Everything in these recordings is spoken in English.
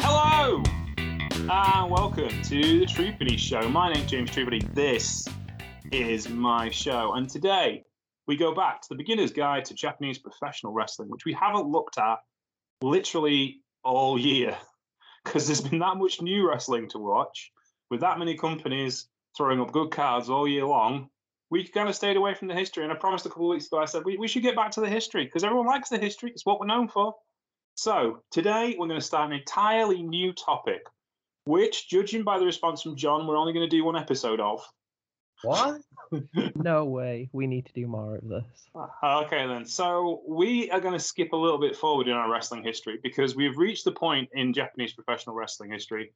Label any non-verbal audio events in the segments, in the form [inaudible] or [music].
Hello! And welcome to the Troopity Show. My name's James Troopity. This is my show. And today we go back to the beginner's guide to Japanese professional wrestling, which we haven't looked at literally all year [laughs] because there's been that much new wrestling to watch with that many companies throwing up good cards all year long. We kind of stayed away from the history. And I promised a couple of weeks ago, I said we, we should get back to the history because everyone likes the history. It's what we're known for. So today we're going to start an entirely new topic, which, judging by the response from John, we're only going to do one episode of. What? [laughs] no way. We need to do more of this. Okay, then. So we are going to skip a little bit forward in our wrestling history because we've reached the point in Japanese professional wrestling history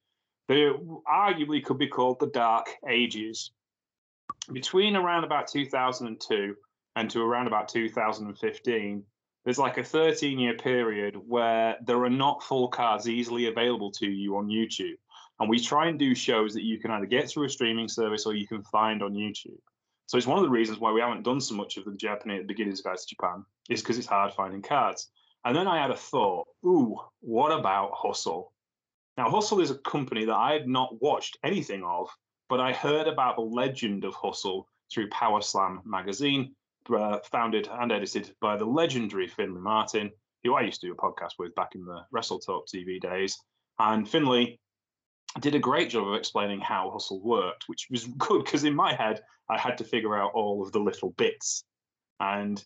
that it arguably could be called the Dark Ages. Between around about 2002 and to around about 2015, there's like a 13 year period where there are not full cards easily available to you on YouTube. And we try and do shows that you can either get through a streaming service or you can find on YouTube. So it's one of the reasons why we haven't done so much of the Japanese beginnings guides to Japan is because it's hard finding cards. And then I had a thought, ooh, what about Hustle? Now Hustle is a company that I had not watched anything of, but I heard about the legend of Hustle through Power Slam magazine, uh, founded and edited by the legendary Findlay Martin, who I used to do a podcast with back in the Wrestle Talk TV days. And Finley did a great job of explaining how hustle worked, which was [laughs] good because in my head I had to figure out all of the little bits. And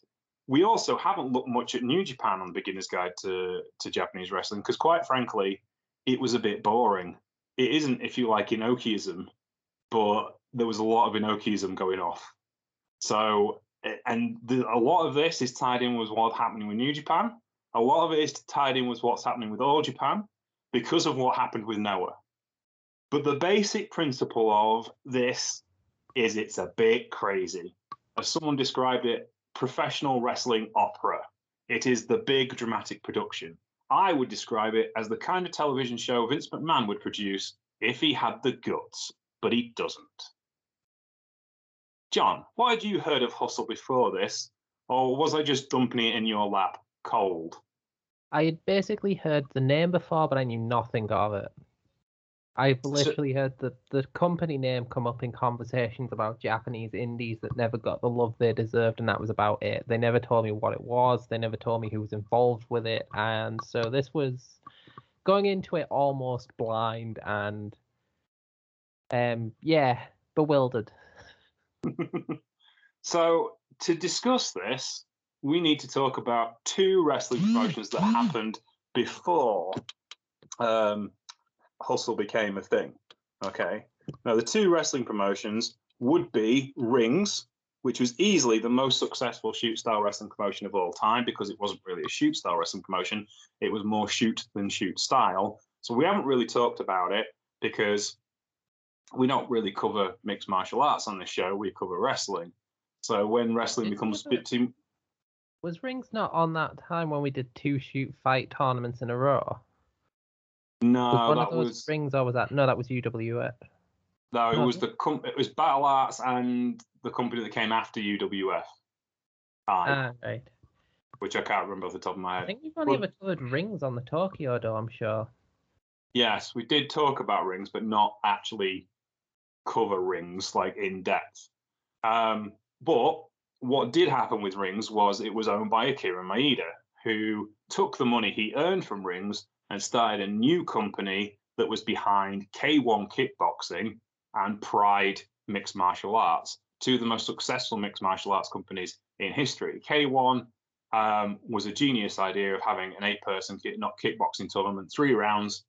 we also haven't looked much at New Japan on the Beginner's Guide to, to Japanese wrestling because, quite frankly, it was a bit boring. It isn't, if you like, Inokiism, but there was a lot of Inokiism going off. So, and the, a lot of this is tied in with what's happening with New Japan. A lot of it is tied in with what's happening with All Japan because of what happened with Noah. But the basic principle of this is it's a bit crazy. As someone described it, professional wrestling opera. It is the big dramatic production. I would describe it as the kind of television show Vince McMahon would produce if he had the guts, but he doesn't. John, why had you heard of Hustle before this? Or was I just dumping it in your lap cold? I had basically heard the name before, but I knew nothing of it. I've literally heard the, the company name come up in conversations about Japanese indies that never got the love they deserved, and that was about it. They never told me what it was, they never told me who was involved with it, and so this was going into it almost blind and um yeah, bewildered. [laughs] so to discuss this, we need to talk about two wrestling [gasps] promotions that happened before um, hustle became a thing. Okay. Now, the two wrestling promotions would be Rings, which was easily the most successful shoot style wrestling promotion of all time because it wasn't really a shoot style wrestling promotion. It was more shoot than shoot style. So we haven't really talked about it because we don't really cover mixed martial arts on this show. We cover wrestling. So when wrestling becomes a bit too. Was Rings not on that time when we did two shoot fight tournaments in a row? No, was one that of those was rings or was that no? That was UWF. no. It no. was the com- it was Battle Arts and the company that came after UWF, Ah, right. which I can't remember off the top of my head. I think you've only Well- ever covered rings on the Tokyo Dome, I'm sure. Yes, we did talk about rings, but not actually cover rings like in depth. Um, but what did happen with rings was it was owned by Akira Maeda, who took the money he earned from rings and started a new company that was behind K1 Kickboxing and Pride Mixed Martial Arts, two of the most successful mixed martial arts companies in history. K1 um, was a genius idea of having an eight-person kick, not kickboxing tournament, three rounds.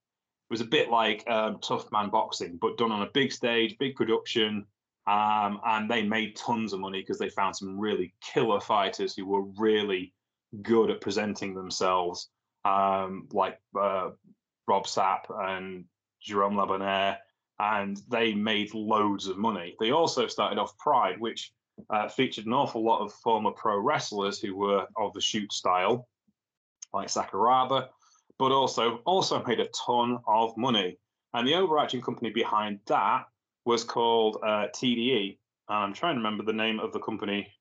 It was a bit like um, tough man boxing, but done on a big stage, big production, um, and they made tons of money because they found some really killer fighters who were really good at presenting themselves, um, like uh, Bob Sapp and Jerome Le Banner, and they made loads of money. They also started off Pride, which uh, featured an awful lot of former pro wrestlers who were of the shoot style, like Sakuraba, but also also made a ton of money. And the overarching company behind that was called uh, TDE. And I'm trying to remember the name of the company,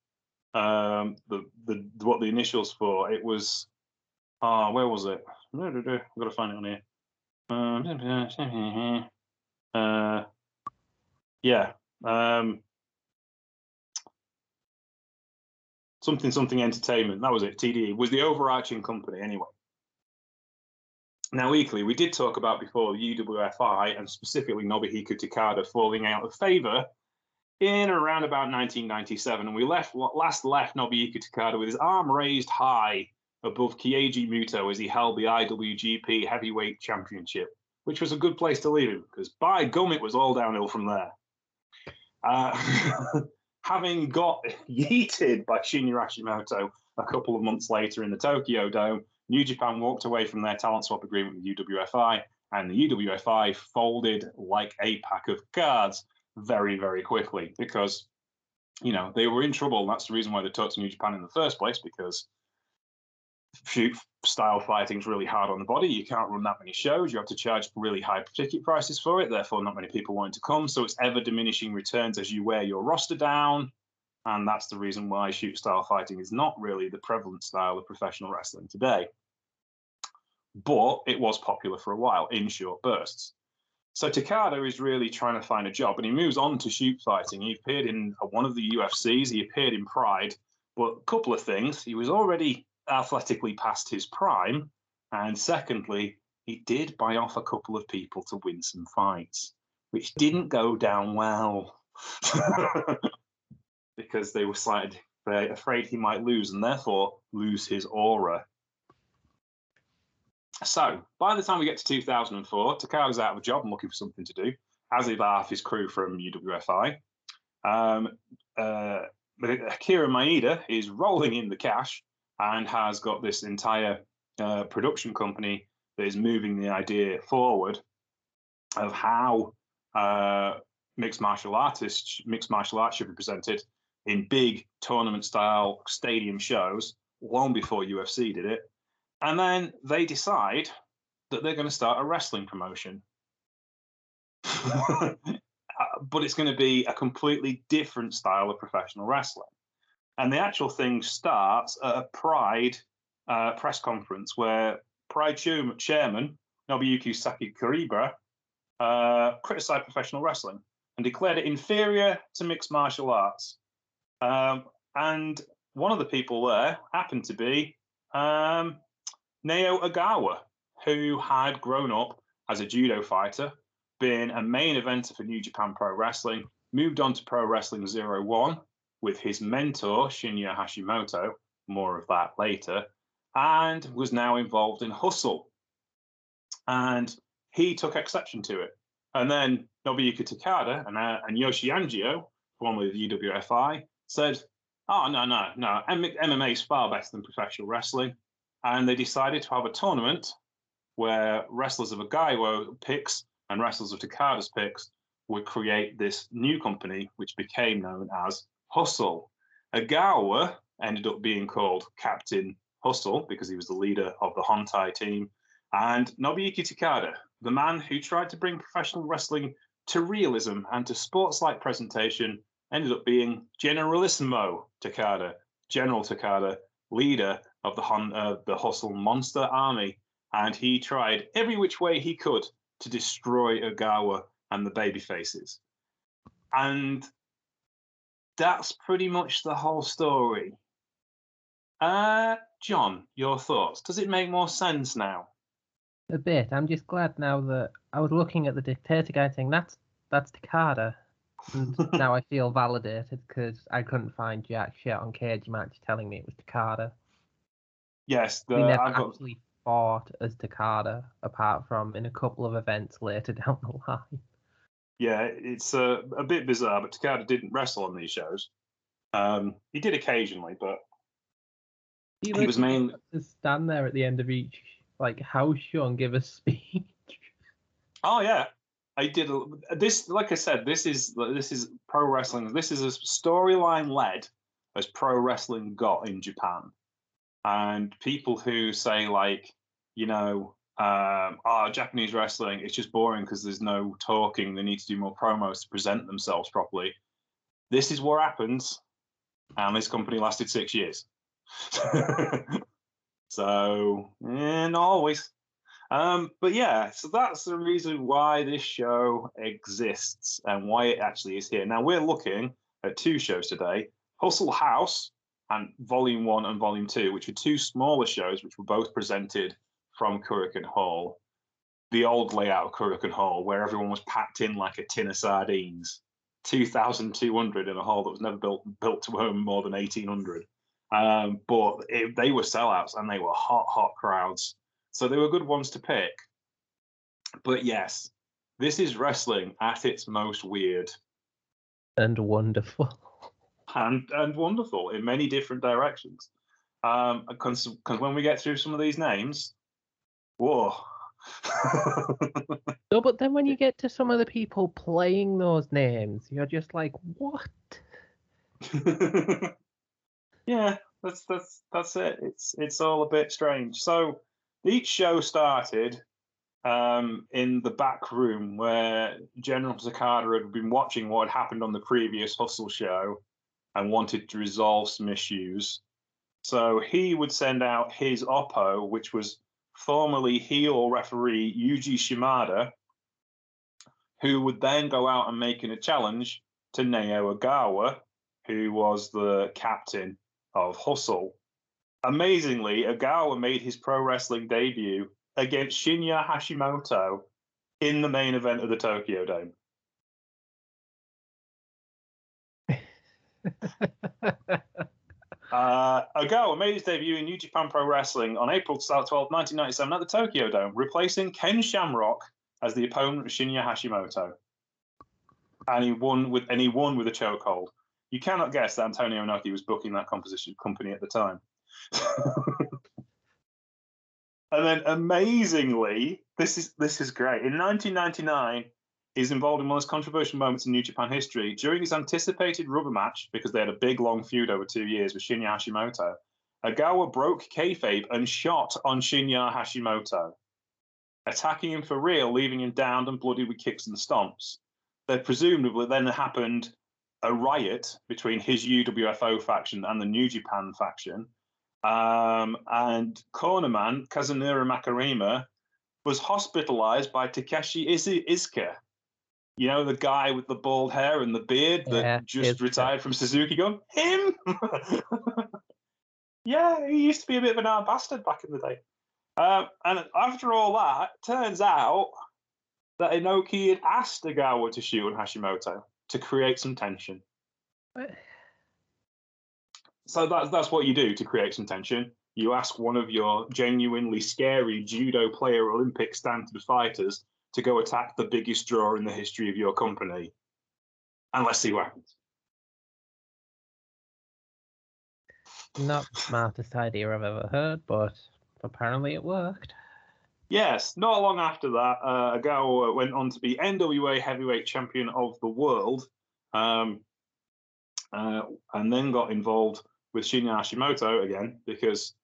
um, the, the what the initials for. It was, uh, where was it? I've got to find it on here. Uh, yeah. Um, something something entertainment. That was it. TDE was the overarching company anyway. Now, equally, we did talk about before UWFI and specifically Nobuhiko Takada falling out of favor in around about 1997. And we left last left Nobuhiko Takada with his arm raised high above Keiji Muto as he held the IWGP Heavyweight Championship, which was a good place to leave him because by gum, it was all downhill from there. Uh, [laughs] having got [laughs] yeeted by Shinya Hashimoto a couple of months later in the Tokyo Dome, New Japan walked away from their talent swap agreement with UWFI, and the UWFI folded like a pack of cards very, very quickly because, you know, they were in trouble. That's the reason why they talked to New Japan in the first place because shoot style fighting is really hard on the body. You can't run that many shows. You have to charge really high ticket prices for it. Therefore, not many people want to come. So it's ever diminishing returns as you wear your roster down. And that's the reason why shoot style fighting is not really the prevalent style of professional wrestling today. But it was popular for a while in short bursts. So Takada is really trying to find a job and he moves on to shoot fighting. He appeared in one of the UFCs, he appeared in Pride, but a couple of things. He was already athletically past his prime. And secondly, he did buy off a couple of people to win some fights, which didn't go down well. [laughs] because they were slightly afraid he might lose and therefore lose his aura. So by the time we get to 2004, Takada's out of a job and looking for something to do, as is half his crew from UWFI. Um, uh, Akira Maeda is rolling in the cash and has got this entire uh, production company that is moving the idea forward of how uh, mixed martial artists, mixed martial arts should be presented in big tournament style stadium shows long before UFC did it. And then they decide that they're going to start a wrestling promotion. [laughs] but it's going to be a completely different style of professional wrestling. And the actual thing starts at a Pride uh, press conference where Pride chairman Nobuyuki Sakakibara uh, criticized professional wrestling and declared it inferior to mixed martial arts. Um, and one of the people there happened to be um, Nao Ogawa, who had grown up as a judo fighter, been a main eventer for New Japan Pro Wrestling, moved on to Pro Wrestling Zero One, with his mentor, Shinya Hashimoto, more of that later, and was now involved in Hustle. And he took exception to it. And then Nobuyuki Takada and, uh, and Yoji Anjo, formerly the UWFI, said, oh, no, no, no, MMA is far better than professional wrestling. And they decided to have a tournament where wrestlers of Ogawa picks and wrestlers of Takada's picks would create this new company, which became known as Hustle. Ogawa ended up being called Captain Hustle because he was the leader of the Hontai team. And Nobuyuki Takada, the man who tried to bring professional wrestling to realism and to sports like presentation, ended up being Generalissimo Takada, General Takada, leader of the, uh, the Hustle Monster Army. And he tried every which way he could to destroy Ogawa and the baby faces. And that's pretty much the whole story. Uh, John, your thoughts? Does it make more sense now? A bit. I'm just glad now that I was looking at the dictator guy saying that's that's Takada, and [laughs] now I feel validated because I couldn't find jack shit on Cage Match telling me it was Takada. Yes, the, we never I've got... actually fought as Takada, apart from in a couple of events later [laughs] down the line. Yeah, it's a, a bit bizarre, but Takada didn't wrestle on these shows. Um, he did occasionally, but he, he was mainly to stand there at the end of each like house show and give a [laughs] speech. Oh yeah, I did a, this. Like I said, this is this is pro wrestling. This is a storyline led as pro wrestling got in Japan, and people who say like, you know, um, oh, Japanese wrestling, it's just boring because there's no talking. They need to do more promos to present themselves properly. This is what happens, and this company lasted six years. [laughs] so, eh, not always. Um, but yeah, so that's the reason why this show exists and why it actually is here. Now we're looking at two shows today: Hustle House and Volume One and Volume Two, which are two smaller shows which were both presented from Korakuen Hall, the old layout of Korakuen Hall, where everyone was packed in like a tin of sardines. 2,200 in a hall that was never built built to home more than 1,800. Um, but it, they were sellouts and they were hot, hot crowds. So they were good ones to pick. But yes, this is wrestling at its most weird and wonderful. And and wonderful in many different directions. Um, because when we get through some of these names, whoa. [laughs] no, but then when you get to some of the people playing those names, you're just like, what? [laughs] yeah, that's that's that's it. It's it's all a bit strange. So each show started um, in the back room where General Takada had been watching what had happened on the previous Hustle show and wanted to resolve some issues. So he would send out his Oppo, which was formerly heel referee Yuji Shimada, who would then go out and make a challenge to Nao Ogawa, who was the captain of Hustle. Amazingly, Ogawa made his pro wrestling debut against Shinya Hashimoto in the main event of the Tokyo Dome. [laughs] uh, Ogawa made his debut in New Japan Pro Wrestling on April 12, 1997 at the Tokyo Dome, replacing Ken Shamrock as the opponent of Shinya Hashimoto. And he won with and he won with a chokehold. You cannot guess that Antonio Inoki was booking that composition company at the time. [laughs] and then amazingly, this is this is great. In 1999, he's involved in one of those controversial moments in New Japan history. During his anticipated rubber match, because they had a big long feud over two years with Shinya Hashimoto, Ogawa broke kayfabe and shot on Shinya Hashimoto, attacking him for real, leaving him downed and bloody with kicks and stomps. There presumably then happened a riot between his UWFO faction and the New Japan faction. Um, and cornerman Kazunari Murakami was hospitalized by Takeshi Iizuka. You know, the guy with the bald hair and the beard that Yeah, just retired from Suzuki Gun? Him! [laughs] yeah, he used to be a bit of an arm bastard back in the day. Um, and after all that, turns out that Inoki had asked Ogawa to shoot on Hashimoto to create some tension. So that's that's what you do to create some tension. You ask one of your genuinely scary judo player Olympic standard fighters to go attack the biggest draw in the history of your company. And let's see what happens. Not the smartest idea I've ever heard, but apparently it worked. Yes, not long after that, uh, Ogawa went on to be NWA Heavyweight Champion of the World, um, uh, and then got involved with Shinya Hashimoto again because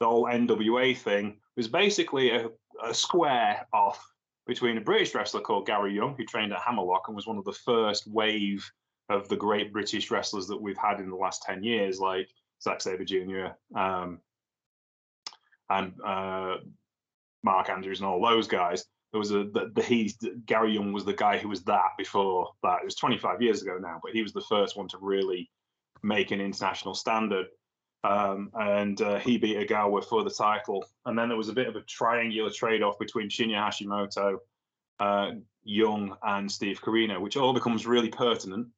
the whole NWA thing was basically a, a square off between a British wrestler called Gary Young, who trained at Hammerlock and was one of the first wave of the great British wrestlers that we've had in the last 10 years, like Zack Sabre Jr. Um, and uh, Mark Andrews and all those guys. There was a the, the he Gary Young was the guy who was that before that. It was 25 years ago now, but he was the first one to really make an international standard. Um, and uh, he beat Ogawa for the title. And then there was a bit of a triangular trade-off between Shinya Hashimoto, uh, Young, and Steve Corino, which all becomes really pertinent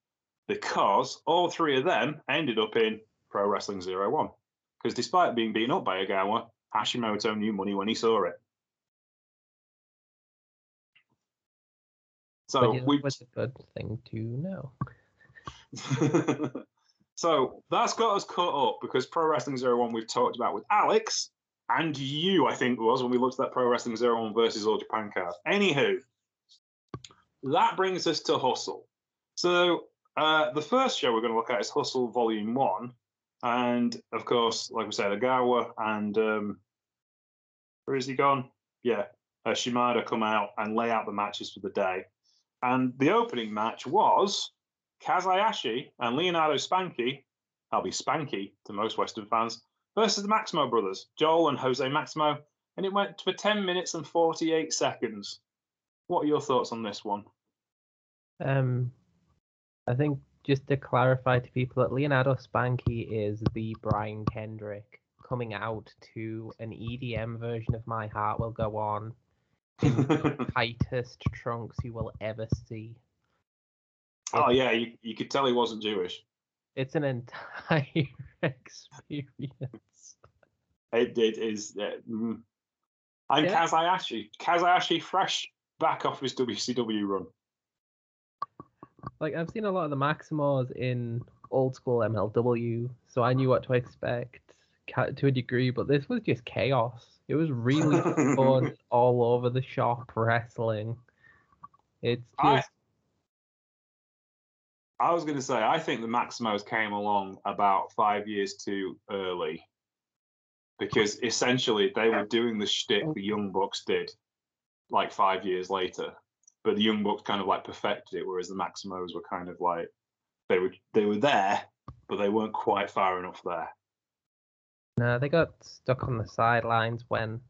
because all three of them ended up in Pro Wrestling Zero One. Because despite being beaten up by Ogawa, Hashimoto knew money when he saw it. So we which a good thing to know. [laughs] so that's got us caught up because Pro Wrestling Zero One we've talked about with Alex and you, I think was when we looked at that Pro Wrestling Zero One versus All Japan card. Anywho, that brings us to Hustle. So uh, the first show we're going to look at is Hustle Volume One, and of course, like we said, Ogawa and um, where is he gone? Yeah, uh, Shimada come out and lay out the matches for the day. And the opening match was Kaz Hayashi and Leonardo Spanky, I'll be Spanky to most Western fans, versus the Maximo brothers, Joel and Jose Maximo. And it went for 10 minutes and 48 seconds. What are your thoughts on this one? Um, I think just to clarify to people that Leonardo Spanky is the Brian Kendrick coming out to an EDM version of My Heart Will Go On in the [laughs] tightest trunks you will ever see. Oh yeah, you, you could tell he wasn't Jewish. It's an entire [laughs] experience. It did is uh, mm. and Yeah. Kaz Hayashi. Kazayashi fresh back off his WCW run. Like I've seen a lot of the Maximos in old school MLW, so I knew what to expect to a degree. But this was just chaos. It was really [laughs] fun all over the shop wrestling. It's just I was going to say, I think the Maximos came along about five years too early because essentially they were doing the shtick the Young Bucks did like five years later. But the Young Bucks kind of like perfected it, whereas the Maximos were kind of like they were they were there, but they weren't quite far enough there. no, they got stuck on the sidelines when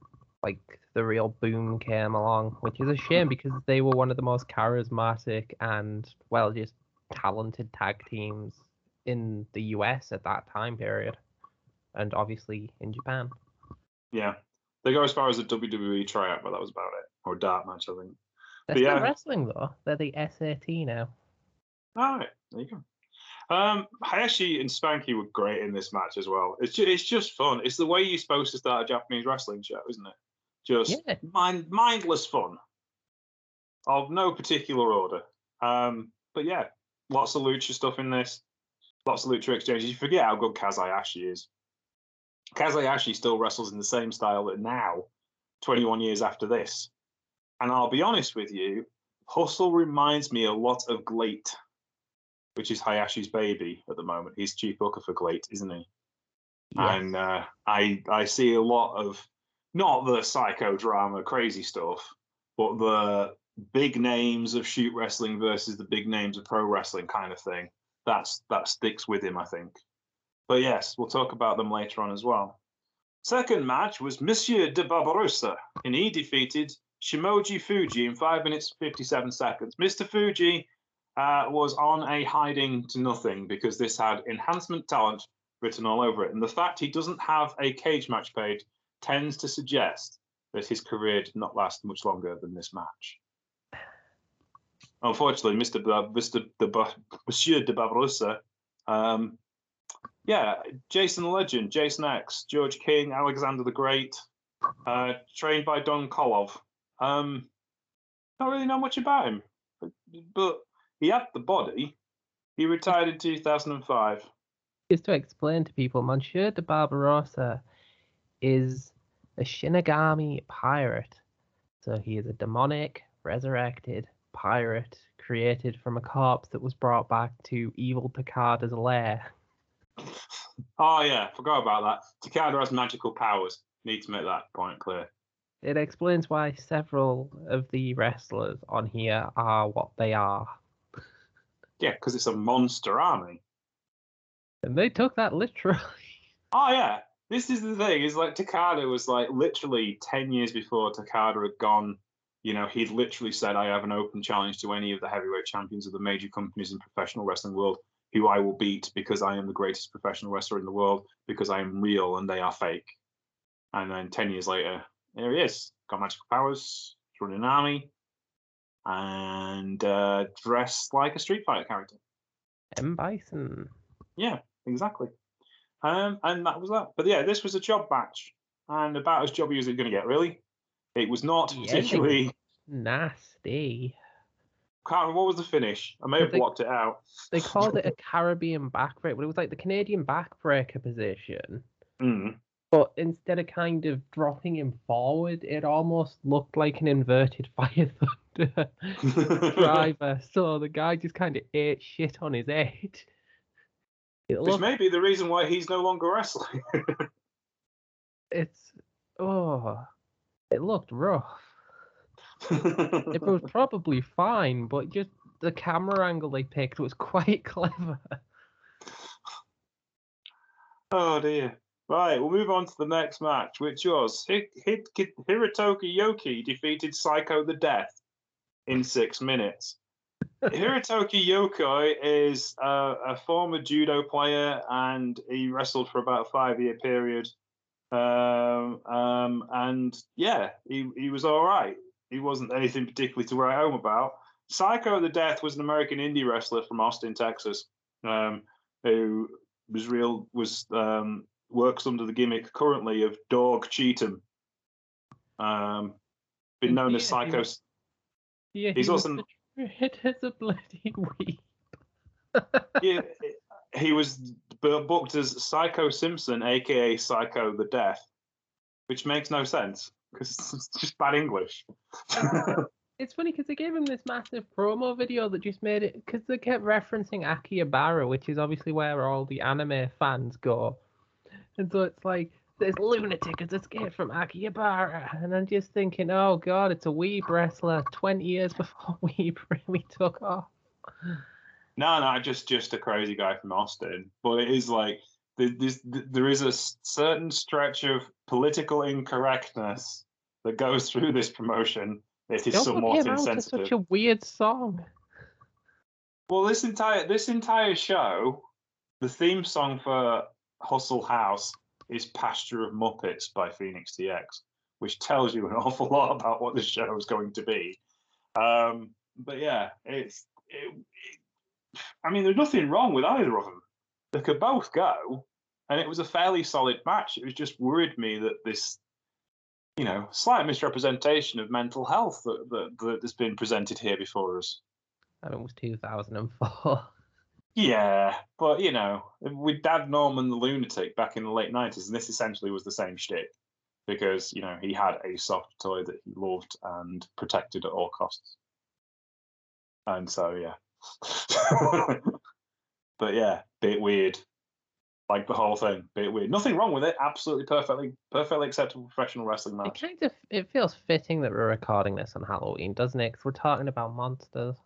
like the real boom came along, which is a shame because they were one of the most charismatic and well just talented tag teams in the US at that time period, and obviously in Japan. Yeah. They go as far as the WWE tryout, but that was about it. Or dark match, I think. They're But still yeah. wrestling though. They're the SAT now. All right, there you go. Um, Hayashi and Spanky were great in this match as well. It's just, it's just fun. It's the way you're supposed to start a Japanese wrestling show, isn't it? Just Yeah. mind mindless fun of no particular order. Um, but yeah, lots of lucha stuff in this. Lots of lucha exchanges. You forget how good Kaz Hayashi is. Kaz Hayashi still wrestles in the same style that now, 21 years after this. And I'll be honest with you, Hustle reminds me a lot of GLEAT, which is Hayashi's baby at the moment. He's chief booker for GLEAT, isn't he? And uh, I I see a lot of not the psychodrama crazy stuff, but the big names of shoot wrestling versus the big names of pro wrestling kind of thing. That's that sticks with him, I think. But yes, we'll talk about them later on as well. Second match was Monsieur de Barbarossa, and he defeated Shimoji Fuji in five minutes fifty-seven seconds. Mr. Fuji uh, was on a hiding to nothing because this had enhancement talent written all over it, and the fact he doesn't have a cage match page tends to suggest that his career did not last much longer than this match. Unfortunately, Mr. Mr. De Monsieur de Barbarossa, um, yeah, Jason the Legend, Jason X, George King, Alexander the Great, uh, trained by Don Kolov. Um, don't really know much about him, but, but he had the body. He retired in 2005. Just to explain to people, Monsieur de Barbarossa is a Shinigami pirate. So he is a demonic, resurrected pirate created from a corpse that was brought back to evil Takada's lair. Oh yeah, forgot about that. Takada has magical powers. Need to make that point clear. It explains why several of the wrestlers on here are what they are. Yeah, because it's a monster army. And they took that literally. Oh yeah, this is the thing. Is like Takada was like literally ten years before Takada had gone. You know, he'd literally said, "I have an open challenge to any of the heavyweight champions of the major companies in professional wrestling world, who I will beat because I am the greatest professional wrestler in the world because I am real and they are fake." And then ten years later, there he is, got magical powers, running an army, and uh, dressed like a Street Fighter character. M. Bison. Yeah, exactly. Um, and that was that. But yeah, this was a job batch, and about as jobby as it going to get, really. It was not Yeah, particularly. Nasty. Can't remember what was the finish. I may have they- blocked it out. They called it a Caribbean backbreak, but it was like the Canadian backbreaker position. Mm. but instead of kind of dropping him forward, it almost looked like an inverted [laughs] Fire Thunder [laughs] driver. So the guy just kind of ate shit on his head. It Which may be the reason why he's no longer wrestling. [laughs] it's oh, it looked rough. it was [laughs] probably fine, but just the camera angle they picked was [laughs] quite clever. Oh dear. Right, we'll move on to the next match, which was H- H- H- Hirotoki Yoki defeated Psycho the Death in six minutes. [laughs] Hirotoki Yoki is uh, a former judo player and he wrestled for about a five year period. Um, um, and yeah, he, he was all right. He wasn't anything particularly to write home about. Psycho the Death was an American indie wrestler from Austin, Texas, um, who was real was um, works under the gimmick currently of Dog Cheatham. Um, been known as Psycho. Yeah, he's he also it is [laughs] a bloody weep. yeah, he was booked as Psycho Simpson, aka Psycho the Death, which makes no sense because [laughs] it's just bad English. [laughs] it's funny because they gave him this massive promo video that just made it because they kept referencing Akihabara, which is obviously where all the anime fans go. And so it's like this lunatic has escaped from Akihabara, and I'm just thinking, oh god, it's a weeb wrestler 20 years [laughs] before weeb really took off. No, no, just just a crazy guy from Austin. But it is like there's, there is a certain stretch of political incorrectness that goes [laughs] through this promotion it is somewhat insensitive. such a weird song. Well, this entire this entire show, the theme song for Hustle House is Pasture of Muppets by Phoenix TX, which tells you an [laughs] awful lot about what the show is going to be. Um, but yeah, it's. It, it, I mean, there's nothing wrong with either of them. They could both go, and it was a fairly solid match. It was just worried me that this you know, slight misrepresentation of mental health that, that, that has been presented here before us. That was 2004. Yeah, but you know, with Dad Norman the lunatic back in the late 90s, and this essentially was the same shtick because, you know, he had a soft toy that he loved and protected at all costs. And so, yeah. [laughs] but yeah, bit weird like the whole thing. Bit weird. Nothing wrong with it. Absolutely perfectly perfectly acceptable professional wrestling match. It kind of it feels fitting that we're recording this on Halloween, doesn't it? Because we're talking about monsters.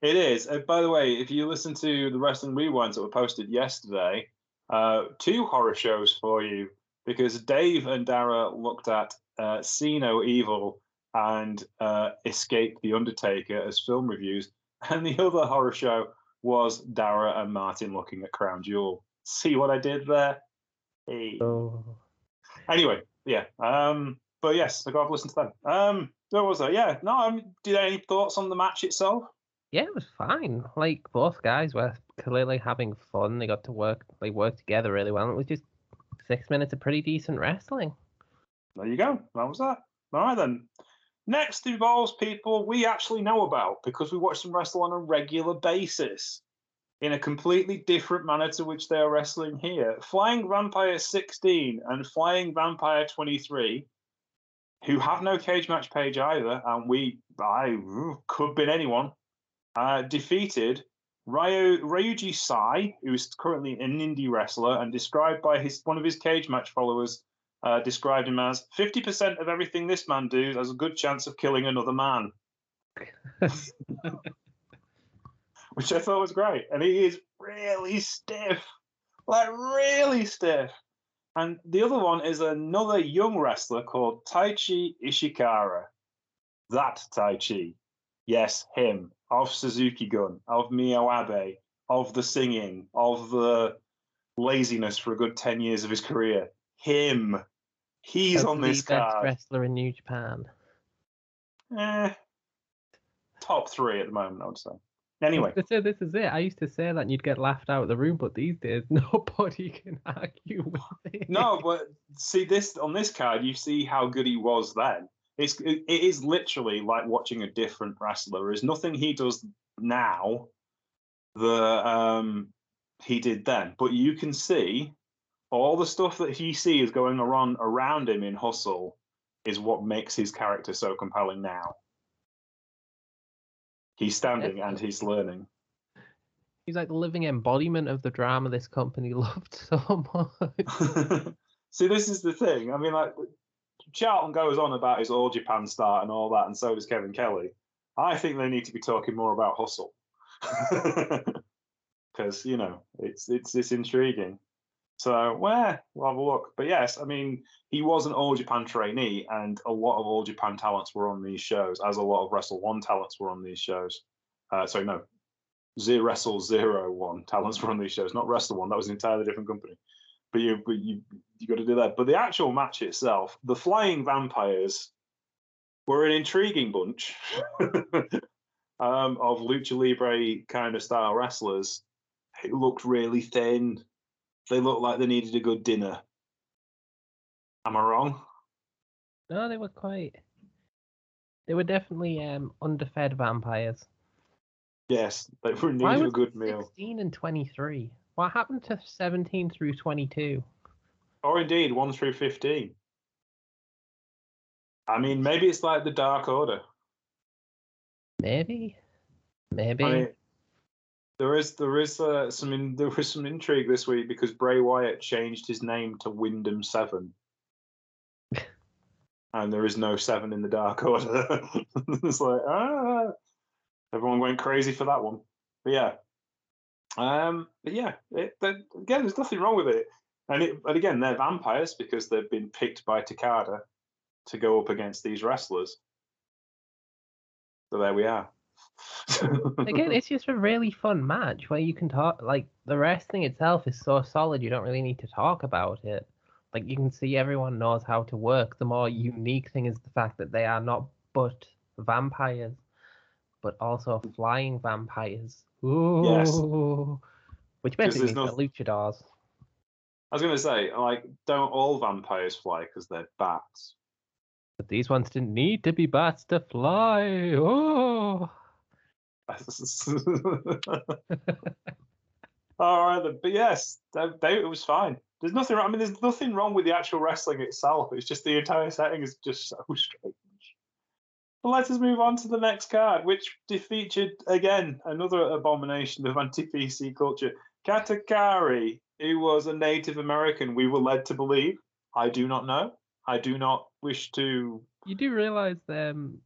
It is. Uh, by the way, if you listen to the wrestling rewinds that were posted yesterday, uh, two horror shows for you because Dave and Dara looked at uh, See No Evil and uh, Escape the Undertaker as film reviews, and the other horror show was Dara and Martin looking at Crown Jewel. See what I did there? Hey. Oh. Anyway, yeah. Um, but yes, I got to listen to them. Um, what was that? Yeah. No. Um, did any thoughts on the match itself? Yeah, it was fine. Like both guys were clearly having fun. They got to work. They worked together really well. It was just six minutes of pretty decent wrestling. There you go. That was that. All right then. Next involves people we actually know about because we watch them wrestle on a regular basis in a completely different manner to which they are wrestling here. Flying Vampire 16 and Flying Vampire 23, who have no cage match page either, and we, I could be anyone, uh, defeated Ryu, Ryuji Sai, who is currently an indie wrestler and described by his one of his cage match followers, uh, described him as 50% of everything this man does has a good chance of killing another man. [laughs] which I thought was great. And he is really stiff, like really stiff. And the other one is another young wrestler called Taichi Ishikari. That Taichi. Yes, him. Of Suzuki Gun, of Miho Abe, of the singing, of the laziness for a good 10 years of his career. Him. He's on this the card. best wrestler in New Japan. Eh, top three at the moment, I would say. Anyway, so this is it. I used to say that and you'd get laughed out of the room, but these days [laughs] nobody can [laughs] argue with it. No, but see this on this card, you see how good he was then. It's it is literally like watching a different wrestler. There's nothing he does now that um, he did then, but you can see all the stuff that he sees going around around him in Hustle is what makes his character so compelling now. He's standing and he's learning. He's like the living embodiment of the drama this company [laughs] loved so much. [laughs] See, this is the thing. I mean, like Charlton goes on about his All Japan start and all that, and so does Kevin Kelly. I think they need to be talking more about hustle [laughs] because you know it's it's it's intriguing. So where we'll have a look. But yes, I mean he was an All Japan trainee, and a lot of All Japan talents were on these shows, as a lot of Wrestle One talents were on these shows. Uh, sorry, no, Zero Wrestle Zero One talents were on these shows, not Wrestle One. That was an entirely different company. But you, but you, you got to do that. But the actual match itself, the Flying Vampires were an intriguing bunch [laughs] um, of lucha libre kind of style wrestlers. It looked really thin. They looked like they needed a good dinner. Am I wrong? No, they were quite. They were definitely um, underfed vampires. Yes, they were needing a good meal. 16 and 23. What happened to 17 through 22? Or indeed, 1 through 15. I mean, maybe it's like the Dark Order. Maybe, maybe. I mean, there is there is uh, some in, [laughs] there was some intrigue this week because Bray Wyatt changed his name to Wyndham Seven, [laughs] and there is no seven in the Dark Order. [laughs] it's like ah, everyone went crazy for that one. But yeah, um, but yeah, it, again, there's nothing wrong with it. And it, and again, they're vampires because they've been picked by Takada to go up against these wrestlers. So there we are. [laughs] Again, it's just a really fun match where you can talk. Like the wrestling itself is so solid, you don't really need to talk about it. Like you can see everyone knows how to work. The more unique thing is the fact that they are not but vampires, but also flying vampires. Ooh. Yes. Which basically means no... luchadors. I was going to say, like, don't all vampires fly because they're bats? But these ones didn't need to be bats to fly. Oh. [laughs] All right, but yes, it was fine. There's nothing wrong. I mean, there's nothing wrong with the actual wrestling itself. It's just the entire setting is just so [laughs] strange. But let us move on to the next card, which featured again another abomination of anti-PC culture. Kata Kari, who was a Native American, we were led to believe. I do not know. I do not wish to. You do realize um,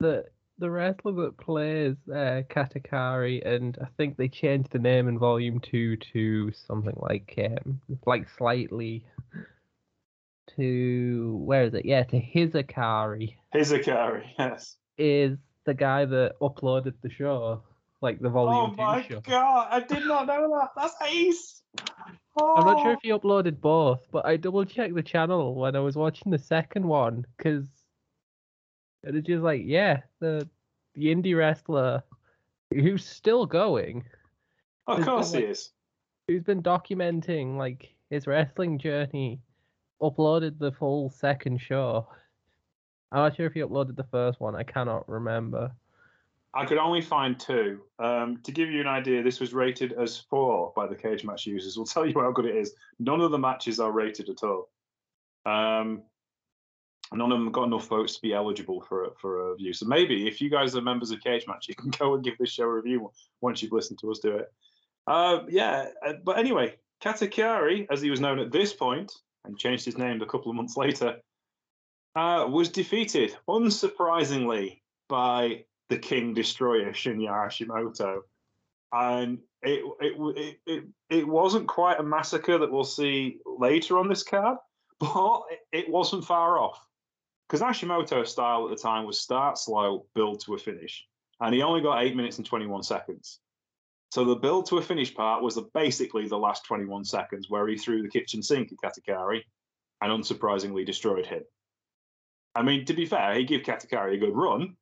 that the wrestler that plays uh, Kata Kari, and I think they changed the name in Volume Two to something like um, like slightly to where is it? Yeah, to Hizakari. Hizakari, yes. Is the guy that uploaded the show, like the volume. Oh my show. god! I did not know that. That's ace. Oh. I'm not sure if he uploaded both, but I double checked the channel when I was watching the second one because it's just like, yeah, the the indie wrestler who's still going. Of course been, he like, is. Who's been documenting like his wrestling journey, uploaded the full second show. I'm not sure if he uploaded the first one. I cannot remember. I could only find two. Um, to give you an idea, this was rated as four by the cage match users. We'll tell you how good it is. None of the matches are rated at all. Um, none of them got enough votes to be eligible for a, for a view. So maybe if you guys are members of Cage Match, you can [laughs] go and give this show a review once you've listened to us do it. Uh, yeah, uh, but anyway, Kata Kari, as he was known at this point, and changed his name a couple of months later, uh, was defeated, unsurprisingly, by the King Destroyer Shinya Hashimoto, and it it it it wasn't quite a massacre that we'll see later on this card, [laughs] but it wasn't far off because Hashimoto's style at the time was start slow, build to a finish, and he only got eight minutes and twenty one seconds. So the build to a finish part was the, basically the last 21 seconds where he threw the kitchen sink at Kata Kari and unsurprisingly destroyed him. I mean, to be fair, he gave Kata Kari a good run,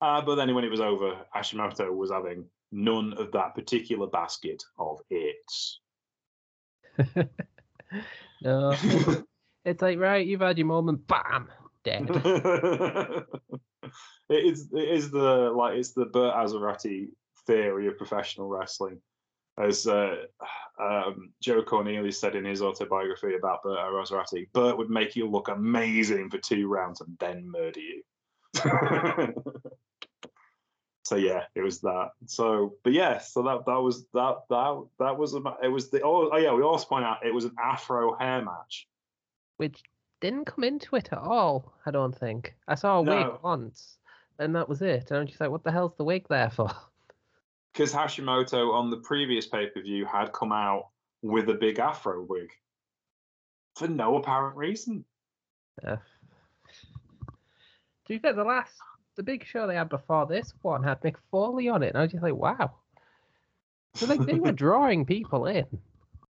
uh, but then when it was over, Hashimoto was having none of that particular basket of its. [laughs] no, [laughs] it's like right, you've had your moment, bam, dead. [laughs] it is. It is the like it's the Bert Assirati theory of professional wrestling. As uh, um, Joe Cornelius said in his autobiography about Bert Assirati, Bert would make you look amazing for two rounds and then murder you. [laughs] so yeah, it was that. So, but yeah, so that that was that that that was a, it was the oh, oh yeah, we also point out it was an Afro hair match, which didn't come into it at all. I don't think I saw a no. wig once, and that was it. And I'm just like, what the hell's the wig there for? [laughs] Because Hashimoto on the previous pay per view had come out with a big Afro wig for no apparent reason. Yeah. To be fair, the last the big show they had before this one had Mick Foley on it, and I was just like, wow. So like they were [laughs] drawing people in.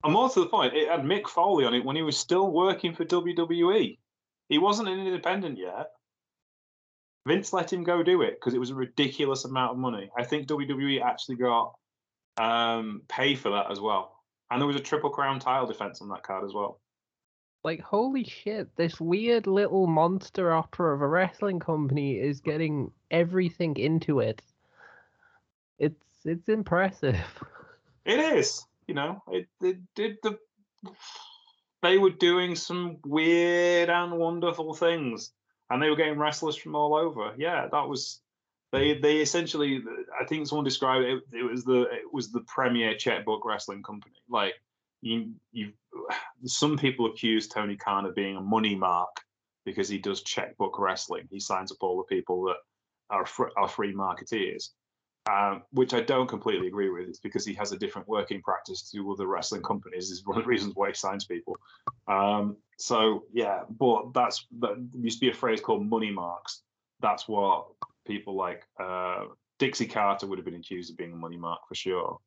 And more to the point, it had Mick Foley on it when he was still working for WWE. He wasn't an independent yet. Vince let him go do it because it was a ridiculous amount of money. I think WWE actually got um, pay for that as well. And there was a Triple Crown title defense on that card as well like holy shit this weird little monster opera of a wrestling company is getting everything into it it's it's impressive [laughs] it is you know it, did the they were doing some weird and wonderful things and they were getting wrestlers from all over. Yeah that was they they essentially i think someone described it it was the it was the premier checkbook wrestling company. Like you you some people accuse Tony Khan of being a money mark because he does checkbook wrestling. He signs up all the people that are fr- are free marketeers, um, which I don't completely agree with. It's because he has a different working practice to other wrestling companies. Is one of the reasons why he signs people. Um, so yeah, but that's that used to be a phrase called money marks. That's what people like uh, Dixie Carter would have been accused of being a money mark for sure.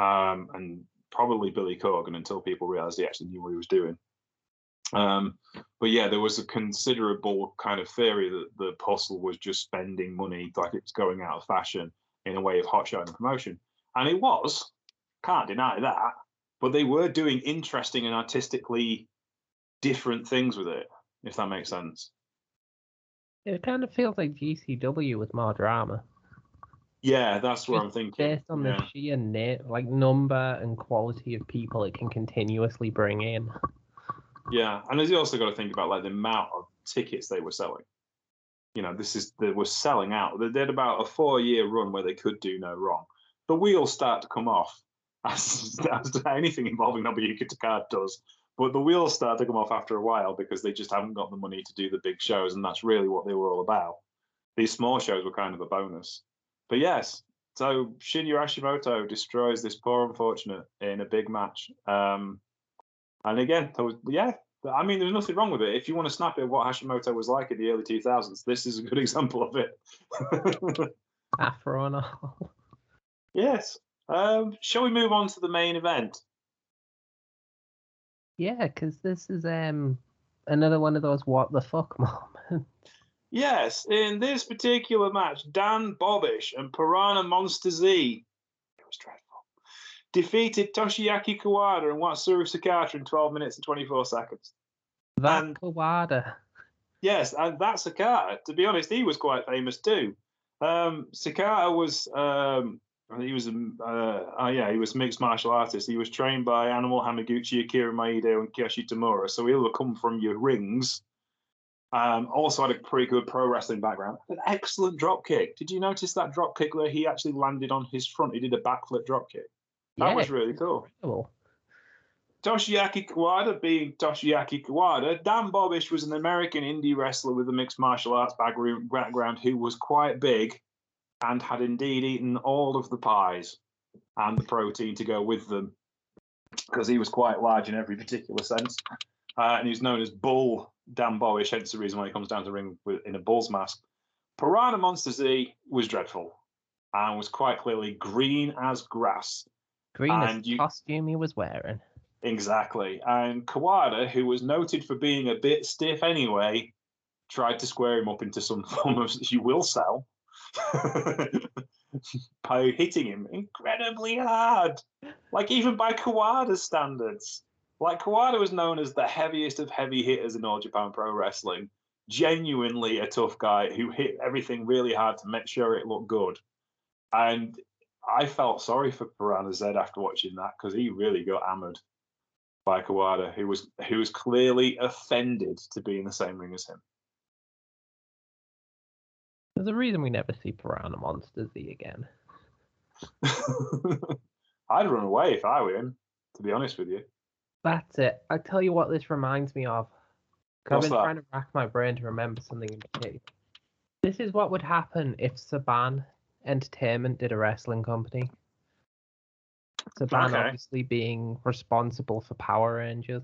Um, and probably Billy Corgan until people realized he actually knew what he was doing. Um, but yeah, there was a considerable kind of theory that the Hustle was just spending money like it was going out of fashion in a way of hot shot and promotion. And it was, can't deny that. But they were doing interesting and artistically different things with it, if that makes sense. It kind of feels like GCW with more drama. Yeah, that's what I'm thinking. Based on yeah. the sheer net, like number and quality of people it can continuously bring in. Yeah, and you also got to think about like the amount of tickets they were selling. You know, this is they were selling out. They did about a four-year run where they could do no wrong. The wheels start to come off, [laughs] as, as anything involving Nobuhiko Takada does. But the wheels start to come off after a while because they just haven't got the money to do the big shows, and that's really what they were all about. These small shows were kind of a bonus. But yes, so Shinya Hashimoto destroys this poor unfortunate in a big match. Um, and again, was, yeah, I mean, there's nothing wrong with it. If you want to snap it, what Hashimoto was like in the early 2000s, this is a good [laughs] example of it. [laughs] Afro and all. Yes. Um, shall we move on to the main event? Yeah, because this is um another one of those what the fuck [laughs] moments. Yes, in this particular match, Dan Bobish and Piranha Monster Z, it was dreadful, defeated Toshiaki Kawada and Wataru Sakata in 12 minutes and 24 seconds. That and, Kawada. Yes, and that Sakata, to be honest, he was quite famous too. Um, Sakata was, um, he was, uh, oh yeah, he was mixed martial artist. He was trained by Animal Hamaguchi, Akira Maeda, and Kiyoshi Tamura. So he'll come from your rings um, also had a pretty good pro wrestling background. An excellent drop kick. Did you notice that drop kick where he actually landed on his front? He did a backflip drop kick. That yeah, was really cool. Incredible. Toshiaki Kawada being Toshiaki Kawada, Dan Bobish was an American indie wrestler with a mixed martial arts background who was quite big and had indeed eaten all of the pies and the protein to go with them because he was quite large in every particular sense. Uh, and he's known as Bull Dan Bobish, hence the reason why he comes down to the ring with, in a bull's mask. Piranha Monster Z was dreadful and was quite clearly green as grass. Green and you, costume he was wearing. Exactly. And Kawada, who was noted for being a bit stiff anyway, tried to square him up into some [laughs] form of you will sell [laughs] by hitting him incredibly hard. Like even by Kawada's standards. Like Kawada was known as the heaviest of heavy hitters in all Japan Pro Wrestling. Genuinely a tough guy who hit everything really hard to make sure it looked good. And I felt sorry for Piranha Z after watching that because he really got hammered. by Kawada, who was who was clearly offended to be in the same ring as him. There's a reason we never see Piranha Monster Z again. [laughs] I'd run away if I were him, to be honest with you. That's it. I tell you what, this reminds me of. I've been that? trying to rack my brain to remember something in particular. This is what would happen if Saban Entertainment did a wrestling company. Saban Okay. obviously being responsible for Power Rangers.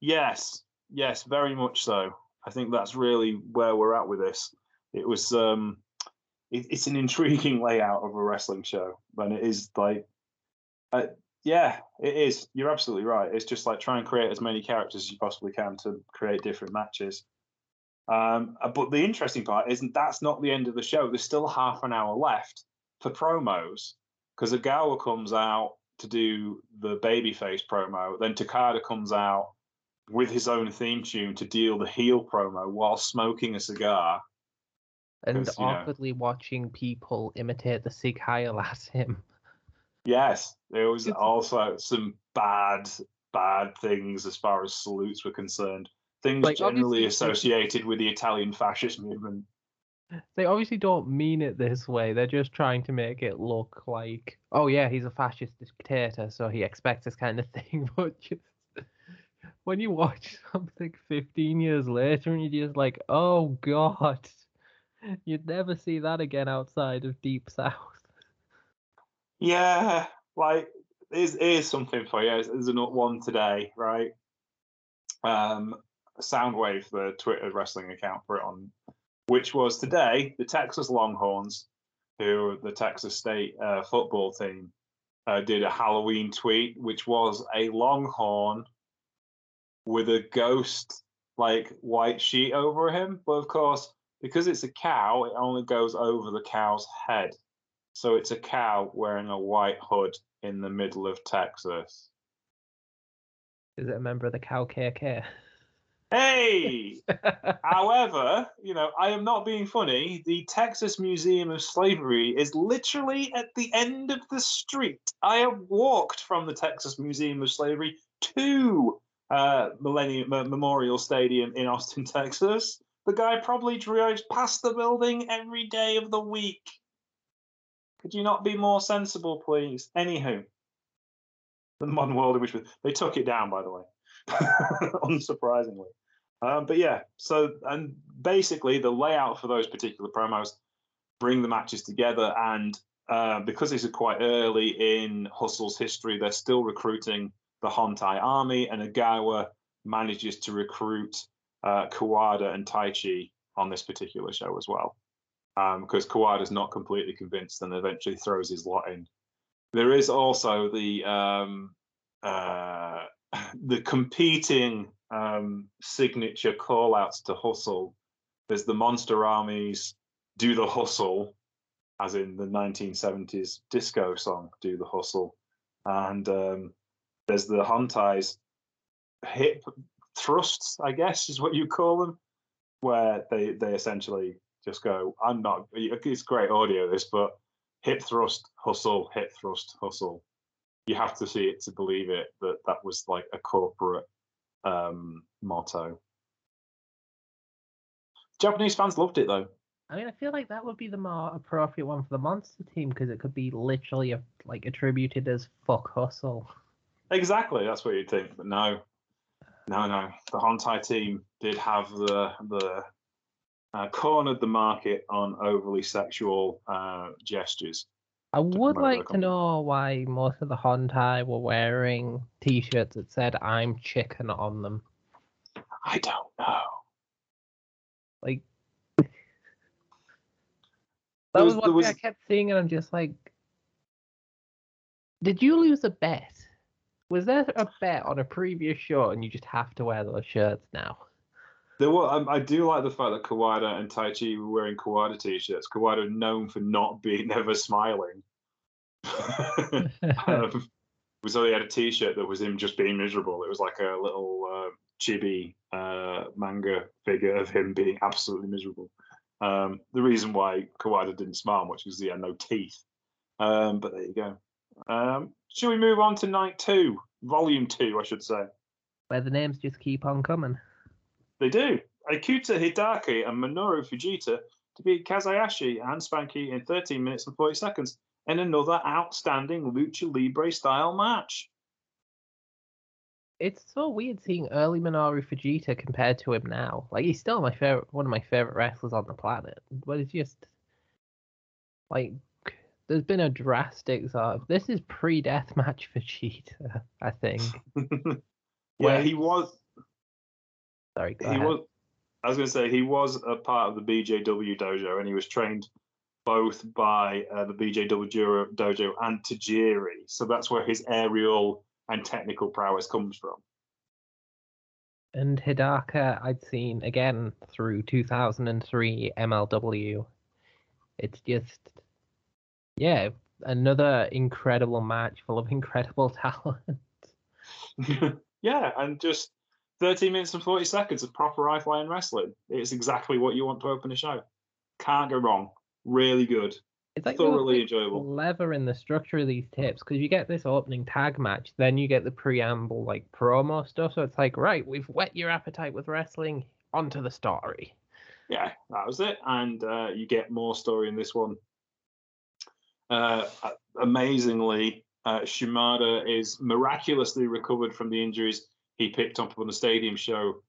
Yes, yes, very much so. I think that's really where we're at with this. It was um it, it's an intriguing [laughs] layout of a wrestling show, and it is like uh, yeah, it is. You're absolutely right. It's just like try and create as many characters as you possibly can to create different matches. Um, uh, but the interesting part isn't that's not the end of the show. There's still half an hour left for promos because Ogawa comes out to do the babyface promo, then Takada comes out with his own theme tune to deal the heel promo while smoking a cigar. And you know- awkwardly watching people imitate the Sieg Heil at him. Yes, there was also some bad, bad things as far as salutes were concerned. Things Like, generally associated with the Italian fascist movement. They obviously don't mean it this way. They're just trying to make it look like, oh yeah, he's a fascist dictator, so he expects this kind of [laughs] thing. But just when you watch [laughs] something 15 years later and you're just like, oh god, you'd never see that again outside of Deep South. Yeah, like here's, here's something for you. There's, there's another one today, right? Um, Soundwave, the Twitter wrestling account, put it on, which was today the Texas Longhorns, who the Texas State uh, football team, uh, did a Halloween tweet, which was a longhorn with a ghost like white sheet over him. But of course, because it's a cow, it only goes over the cow's head. So it's a cow wearing a white hood in the middle of Texas. Is it a member of the Cow KK? [laughs] Hey! [laughs] However, you know, I am not being funny. The Texas Museum of Slavery is literally at the end of the street. I have walked from the Texas Museum of Slavery to uh, Millennium uh, Memorial Stadium in Austin, Texas. The guy probably drives past the building every day of the week. Could you not be more sensible, please? Anywho, the modern world in which we, they took it down, by the way, [laughs] unsurprisingly. Um, but yeah, so and basically the layout for those particular promos bring the matches together, and uh, because this is quite early in Hustle's history, they're still recruiting the Hontai army, and Ogawa manages to recruit uh, Kawada and Taichi on this particular show as well, because Kawada's not completely convinced, and eventually throws his lot in. There is also the um, uh, [laughs] the competing um, signature call outs to hustle. There's the Monster Armies Do the Hustle, as in the 1970s disco song Do the Hustle. And um, there's the Hontai's hip thrusts, I guess is what you call them, where they, they essentially just go, I'm not, it's great audio, this, but hip thrust, hustle, hip thrust, hustle. You have to see it to believe it that that was like a corporate um, motto. Japanese fans loved it though. I mean, I feel like that would be the more appropriate one for the monster team because it could be literally a, like attributed as fuck hustle. Exactly, that's what you'd think. But no, no, no. The Hontai team did have the the uh, cornered the market on overly sexual uh, gestures. I would like to know why most of the Hontai were wearing T-shirts that said "I'm chicken" on them. I don't know. Like [laughs] There that was- was, one thing I kept seeing, and I'm just like, did you lose a bet? Was there a bet on a previous show, and you just have to wear those shirts now? There were. Um, I do like the fact that Kawada and Taichi were wearing Kawada t-shirts. Kawada known for not being [laughs] never smiling. [laughs] um, so he had a T-shirt that was him just being miserable. It was like a little uh, chibi uh, manga figure of him being absolutely miserable. Um, the reason why Kawada didn't smile much was he had no teeth. Um, but there you go. Um, shall we move on to night two Volume 2, I should say. Where the names just keep on coming. They do. Ikuto Hidaka and Minoru Fujita to beat Kaz Hayashi and Spanky in 13 minutes and 40 seconds in another outstanding Lucha Libre style match. It's so weird seeing early Minoru Fujita compared to him now. Like he's still my favorite, one of my favorite wrestlers on the planet, but it's just like there's been a drastic sort of this is pre-death match [laughs] Vegeta, I think. [laughs] yeah, Where he was. Sorry, He ahead. was. I was going to say he was a part of the BJW dojo, and he was trained both by uh, the BJW dojo and Tajiri. So that's where his aerial and technical prowess comes from. And Hidaka, I'd seen again through 2003 MLW. It's just, yeah, another incredible match full of [laughs] incredible talent. [laughs] yeah, and just 13 minutes and 40 seconds of proper high flying wrestling. It's exactly what you want to open a show. Can't go wrong. Really good. It's like Thoroughly enjoyable. clever in the structure of these tips because you get this opening tag match, then you get the preamble like promo stuff. So it's like, right, we've whet your appetite with wrestling. Onto the story. yeah, that was it. And uh, you get more story in this one. Uh, amazingly, uh, Shimada is miraculously recovered from the injuries he picked up on the stadium show.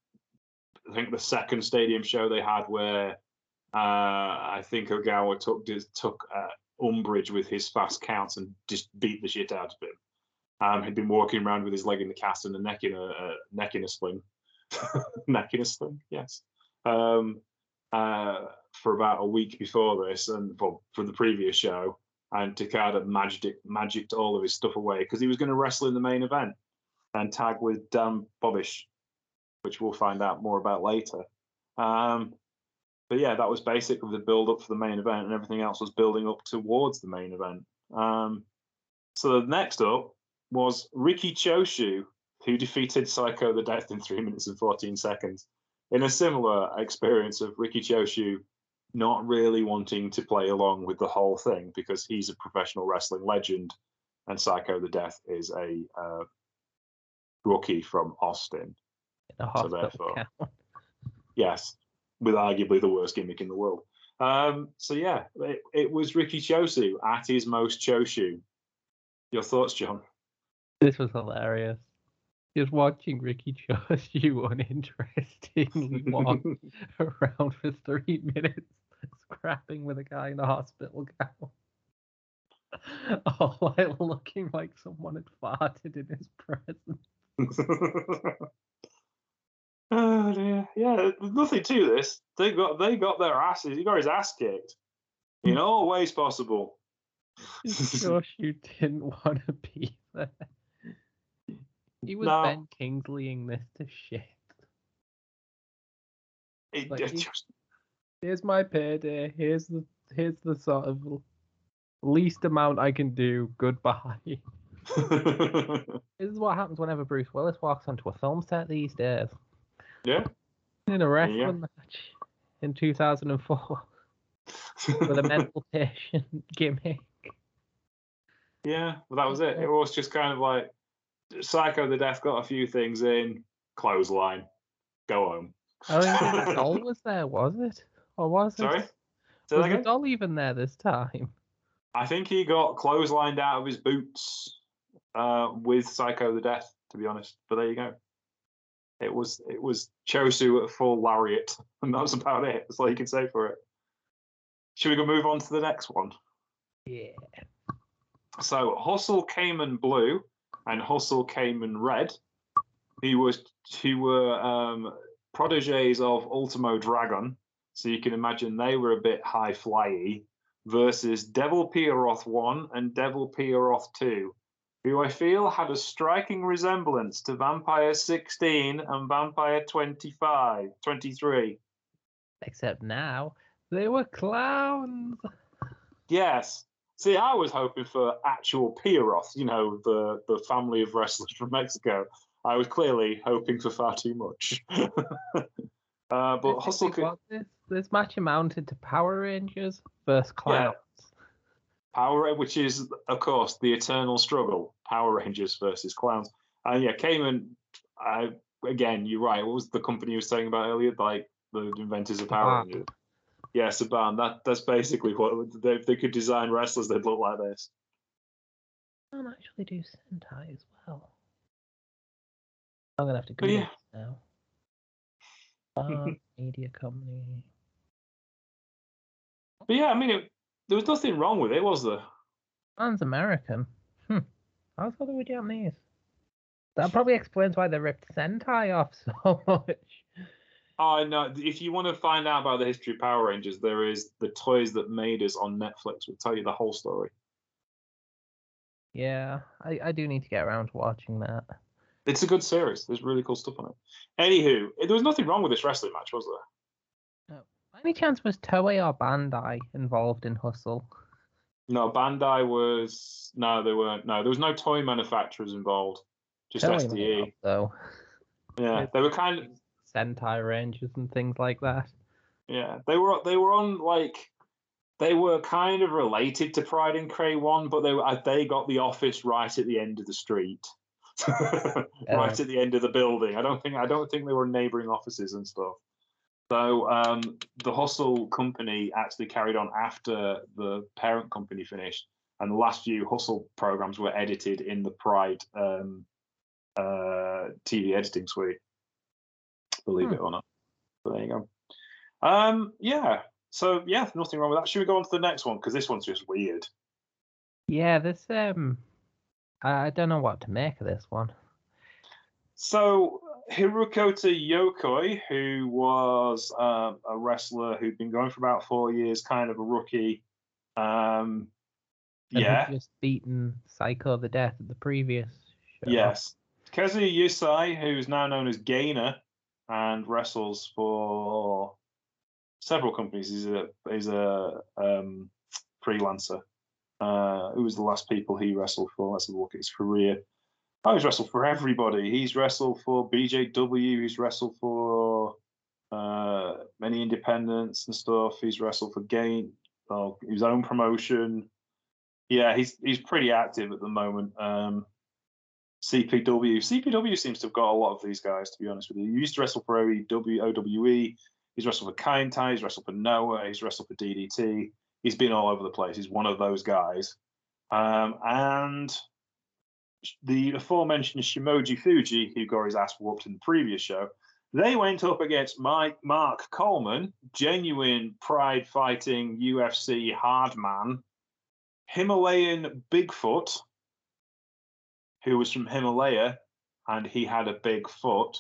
I think the second stadium show they had, where uh, I think Ogawa took took uh, umbrage with his fast counts and just beat the shit out of him. Um, he'd been walking around with his leg in the cast and a neck in a, neck in a sling, [laughs] neck in a sling, yes. Um, uh, for about a week before this, and well, for the previous show, and Takada magic magicked all of his stuff away because he was going to wrestle in the main event and tag with Dan Bobish, which we'll find out more about later. Um, but yeah, that was basically the build up for the main event, and everything else was building up towards the main event. Um, so the next up was Riki Choshu, who defeated Psycho the Death in three minutes and 14 seconds in a similar experience of Riki Choshu not really wanting to play along with the whole thing because he's a professional wrestling legend and Psycho the Death is a uh, rookie from Austin. Hospital therefore- [laughs] Yes, with arguably the worst gimmick in the world. Um, so yeah, it, it was Riki Choshu at his most Choshu. Your thoughts, John? This was hilarious. Just watching Riki Choshu [laughs] uninterestingly [laughs] walk around for three minutes, scrapping with a guy in a hospital gown. All while looking like someone had farted in his presence. [laughs] oh dear. Yeah, there's nothing to this. They got they got their asses. He got his ass kicked in hmm. all ways possible. [laughs] [laughs] Choshu didn't want to be there. He was No. Ben Kingsleying this to shit. It, Like, it just Here's my payday. Here's the here's the sort of least amount I can do. Goodbye. [laughs] This is what happens whenever Bruce Willis walks onto a film set these days. yeah. In a wrestling go. match in 2004 with a [laughs] mental patient [laughs] gimmick. Yeah, well, that was it. It was just kind of like Psycho the Death got a few things in, clothesline, go home. Oh, I don't the doll was there, was it? Or was it? Sorry? Was the doll even there this time? I think he got clotheslined out of his boots uh, with Psycho the Death, to be honest. But there you go. It was it was Choshu at full lariat, [laughs] and that was about it. That's all you can say for it. Should we go move on to the next one? Yeah. So Hustle Kamen Blue and Hustle Kamen Red, who was who were um, proteges of Ultimo Dragon. So you can imagine they were a bit high flyy versus Devil Pierroth 1 and Devil Pierroth 2, who I feel had a striking resemblance to Vampire 16 and Vampire 25, 23. Except now they were clowns. Yes. See, I was hoping for actual Pierroth, you know, the, the family of wrestlers from Mexico. I was clearly hoping for far too much. [laughs] uh, but Hustle, what this, this match amounted to Power Rangers versus clowns. Power, which is, of course, the eternal struggle Power Rangers versus clowns. And yeah, Kamen. Uh, again, you're right. What was the company you were saying about earlier? Like the inventors of Power Saban. Rangers. Yeah, Saban. That that's basically what they, if they could design wrestlers, they'd look like this. can actually do Sentai as well. I'm gonna have to But Google yeah. this now. Uh, [laughs] media company. But yeah, I mean, it, there was nothing wrong with it, was there? Man's American. Hmm. I thought they were Japanese. That probably explains why they ripped Sentai off [laughs] so much. Oh no! If you want to find out about the history of Power Rangers, there is the Toys That Made Us on Netflix. Will tell you the whole story. Yeah, I, I do need to get around to watching that. It's a good series. There's really cool stuff on it. Anywho, there was nothing wrong with this wrestling match, was there? Any chance was Toei or Bandai involved in Hustle? No, Bandai was no, they weren't. No, there was no toy manufacturers involved. Just Toei SDE. though. Yeah, they were kind of Sentai Rangers and things like that. yeah. They were they were on like they were kind of related to Pride and K-1, but they were uh, they got the office right at the end of the street, [laughs] right at the end of the building. I don't think I don't think they were neighboring offices and stuff. So um, the Hustle company actually carried on after the parent company finished, and the last few Hustle programs were edited in the Pride um, uh, TV editing suite. Believe Hmm. it or not. But there you go. Um, yeah. So yeah, nothing wrong with that. Should we go on to the next one? Because this one's just weird. Yeah, this um, I I don't know what to make of this one. So Hirotaka Yokoi, who was um, a wrestler who'd been going for about four years, kind of a rookie. Um, yeah. just beaten Psycho the Death at the previous show. Yes. Kazuya Yuasa, who's now known as Gainer and wrestles for several companies. He's a he's a um, freelancer. Uh, who was the last people he wrestled for? Let's have a look at his career. Oh, he's wrestled for everybody. He's wrestled for BJW. He's wrestled for uh, many independents and stuff. He's wrestled for Gain, his own promotion. Yeah, he's he's pretty active at the moment. Um, CPW. CPW seems to have got a lot of these guys, to be honest with you. He used to wrestle for OEW, OWE. He's wrestled for Kind Kaientai. He's wrestled for Noah. He's wrestled for DDT. He's been all over the place. He's one of those guys. Um, and the aforementioned Shimoji Fuji, who got his ass whooped in the previous show, they went up against Mike Mark Coleman, genuine pride fighting UFC hard man, Himalayan Bigfoot, who was from Himalaya, and he had a big foot.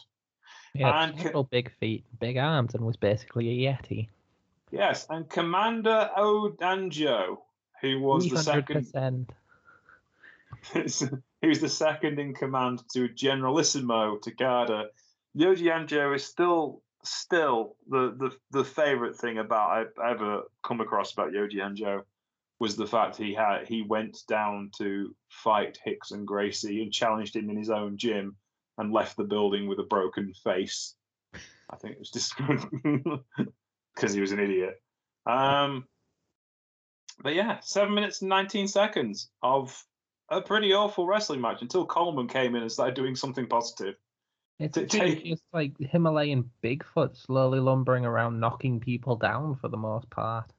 Had And several big feet, big arms, and was basically a yeti. Yes, and Commander Odanjo, who was the second, 300%. [laughs] he was the second in command to Generalissimo Takada. Yoji Anjo is still still the the the favorite thing about I ever come across about Yoji Anjo was the fact he had he went down to fight Rickson Gracie and challenged him in his own gym and left the building with a broken face. I think it was just because [laughs] he was an idiot. Um, but yeah, seven minutes and 19 seconds of a pretty awful wrestling match until Coleman came in and started doing something positive. It's To take- just like Himalayan Bigfoot slowly lumbering around, knocking people down for the most part.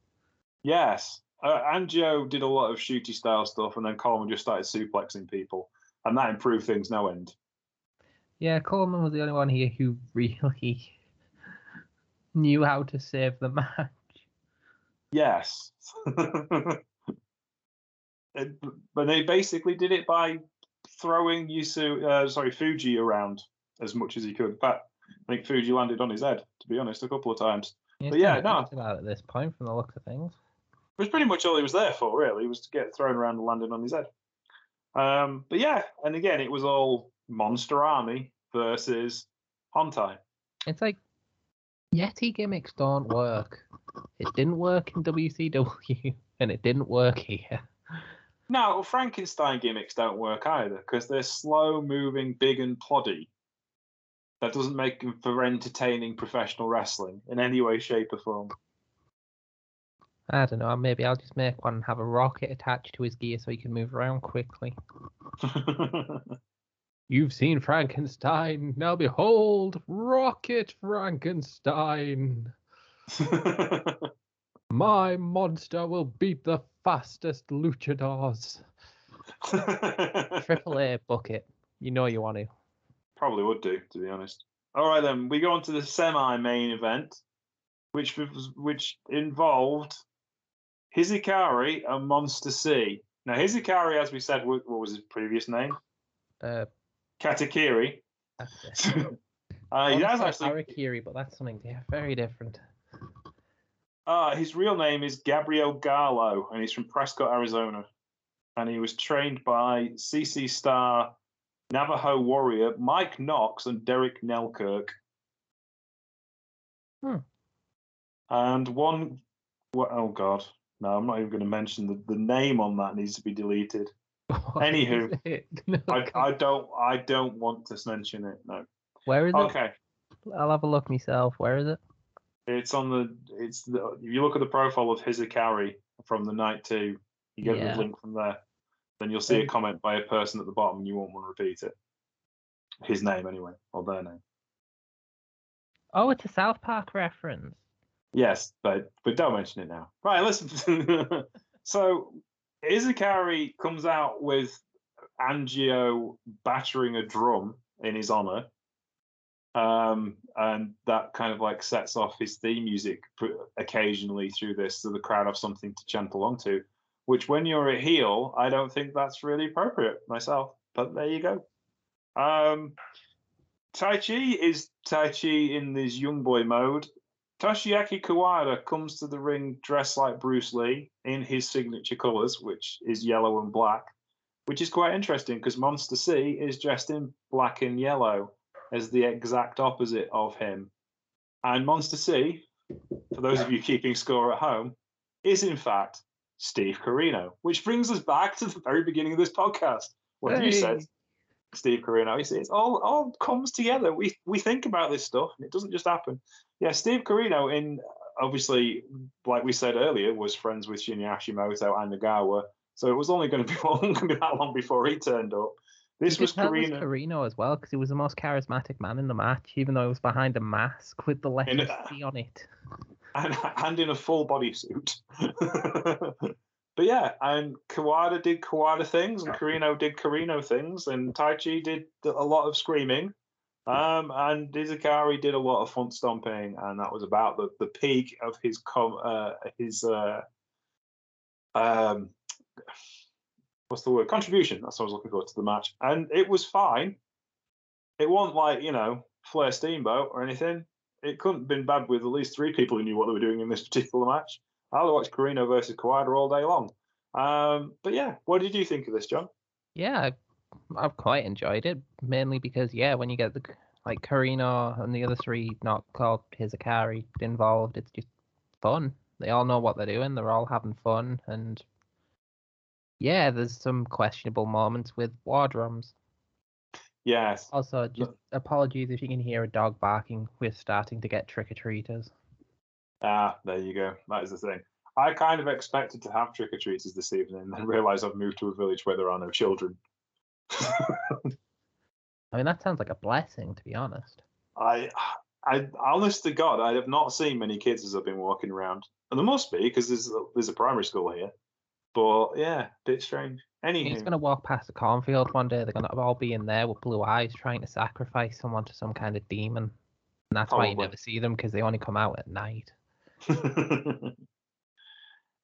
Yes. Uh, Anjo did a lot of shooty style stuff, and then Coleman just started suplexing people, and that improved things no end. Yeah, Coleman was the only one here who [laughs] really knew how to save the match. Yes. [laughs] It- but they basically did it by throwing Yusu, uh, sorry, Fuji around as much as he could. In fact, I think Fuji landed on his head, to be honest, a couple of times. He's But yeah, no. that at this point, from the looks of things. It was pretty much all he was there for, really, was to get thrown around and landed on his head. Um, but yeah, and again, it was all Monster Army versus Hontai. It's like Yeti gimmicks don't work. It didn't work in WCW, [laughs] and it didn't work here. No, Frankenstein gimmicks don't work either because they're slow moving, big and ploddy. That doesn't make them for entertaining professional wrestling in any way, shape, or form. I don't know. Maybe I'll just make one and have a rocket attached to his gear so he can move around quickly. [laughs] You've seen Frankenstein. Now behold, Rocket Frankenstein. [laughs] My monster will beat the fastest luchadors. Triple A bucket. You know you want to. Probably would do, to be honest. All right, then we go on to the semi-main event, which was which involved Hizikari and Monster C. Now, Hizikari, as we said, what was his previous name? Uh, Katakiri. that's it. [laughs] Uh, he has Almost like actually. Harakiri, but that's something yeah, very different. Uh, his real name is Gabriel Garlow, and he's from Prescott, Arizona. And he was trained by CC Star, Navajo Warrior, Mike Knox, and Derek Neikirk. Hmm. And one, wha- oh God, no, I'm not even going to mention the, the name on that needs to be deleted. [laughs] What Anywho. [laughs] No, I, I don't, I don't want to mention it. No. Where is it? Okay. I'll have a look myself. Where is it? It's on the. It's the. If you look at the profile of Hizikari from the night two, you get Yeah. the link from there. Then you'll see a comment by a person at the bottom, and you won't want to repeat it. His name, anyway, or their name. Oh, it's a South Park reference. Yes, but but don't mention it now. Right, listen. [laughs] so Izakari comes out with Anjo battering a drum in his honor. Um, and that kind of like sets off his theme music occasionally through this, so the crowd have something to chant along to. Which, when you're a heel, I don't think that's really appropriate myself. But there you go. Um, Taichi is Taichi in this young boy mode. Toshiaki Kawada comes to the ring dressed like Bruce Lee in his signature colors, which is yellow and black, which is quite interesting because Monster C is dressed in black and yellow as the exact opposite of him. And Monster C, for those of you keeping score at home, is in fact Steve Corino, which brings us back to the very beginning of this podcast when you said Steve Corino. You see, it's all all comes together. We we think about this stuff, and it doesn't just happen. Yeah, Steve Corino, in obviously, like we said earlier, was friends with Shinya Hashimoto and Ogawa, so it was only going to be [laughs] going to be that long before he turned up. This was Corino. Corino as well because he was the most charismatic man in the match, even though he was behind a mask with the letter In- C on it. and, and in a full body suit. [laughs] but yeah, and Kawada did Kawada things, and Corino did Corino things, and Taichi did a lot of screaming, um, and Izakari did a lot of front stomping, and that was about the, the peak of his com uh, his uh, um, what's the word contribution. That's what I was looking for to the match, and it was fine. It wasn't like you know Flair Steamboat or anything it couldn't have been bad with at least three people who knew what they were doing in this [laughs] particular match. I'll watch Corino versus Kawada all day long. Um, but yeah, what did you think of this, John? Yeah, I've quite enjoyed it, mainly because yeah, when you get the like Corino and the other three not called Hizakari involved, it's just fun. They all know what they're doing. They're all having fun, and yeah, there's some questionable moments with war drums. Yes. Also, just apologies if you can hear a dog barking. We're starting to get trick or treaters. Ah, there you go. That is the thing. I kind of expected to have trick or treaters this evening and then realised I've moved to a village where there are no children. [laughs] I mean, that sounds like a blessing, to be honest. I, I, honest to God, I have not seen many kids as I've been walking around, and there must be because there's a, there's a primary school here. But yeah, bit strange. Anywho. He's gonna walk past the cornfield one day. They're gonna all be in there with blue eyes, trying to sacrifice someone to some kind of demon, and that's why you never see them because they only come out at night. [laughs]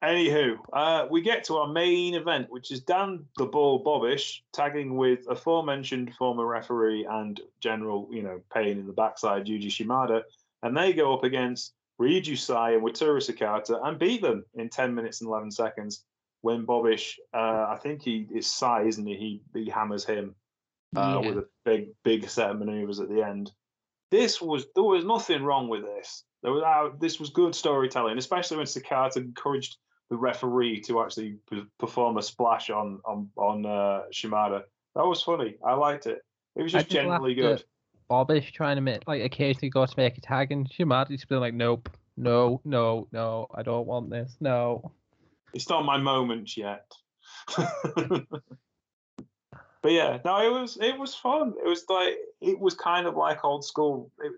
Anywho, uh, we get to our main event, which is Dan the Ball Bobish tagging with aforementioned former referee and general, you know, pain in the backside, Yuji Shimada, and they go up against Ryuji Sai and Wataru Sakata and beat them in 10 minutes and 11 seconds. When Bobish, uh, I think he is Sai, isn't he? He, he hammers him uh, Yeah. with a big, big set of maneuvers at the end. This was there was nothing wrong with this. There was uh, this was good storytelling, especially when Sakata encouraged the referee to actually p- perform a splash on on on uh, Shimada. That was funny. I liked it. It was just generally good. Bobish trying to make like occasionally go to make a tag, and Shimada just been like, "Nope, no, no, no, I don't want this. No." It's not my moment yet. [laughs] But yeah, no, it was it was fun. It was like it was kind of like old school. It,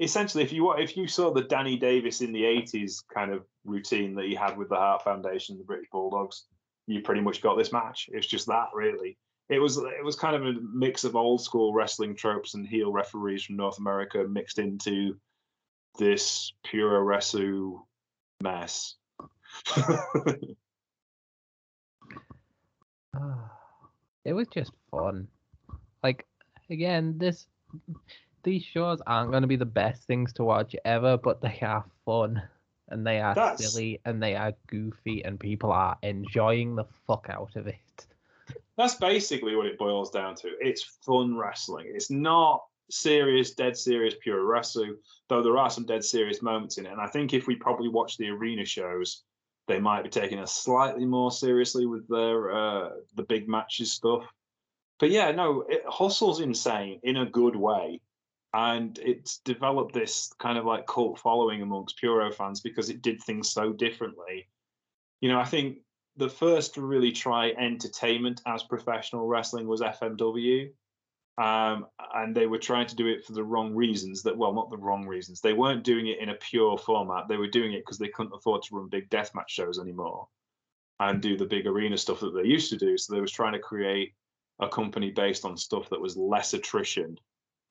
essentially, if you if you saw the Danny Davis in the '80s kind of routine that he had with the Heart Foundation, the British Bulldogs, you pretty much got this match. It's just that really. It was it was kind of a mix of old school wrestling tropes and heel referees from North America mixed into this puroresu mess. [laughs] [sighs] it was just fun. Like again, this these shows aren't going to be the best things to watch ever, but they are fun and they are That's... silly and they are goofy and people are enjoying the fuck out of it. That's basically what it boils down to. It's fun wrestling. It's not serious, dead serious, pure wrestling, though there are some dead serious moments in it. And I think if we probably watch the arena shows, they might be taking us slightly more seriously with their uh, the big matches stuff. But yeah, no, it, Hustle's insane in a good way and it's developed this kind of like cult following amongst Puro fans because it did things so differently. You know, I think the first to really try entertainment as professional wrestling was FMW. Um, and they were trying to do it for the wrong reasons that well not the wrong reasons they weren't doing it in a pure format they were doing it because they couldn't afford to run big deathmatch shows anymore and do the big arena stuff that they used to do so they was trying to create a company based on stuff that was less attrition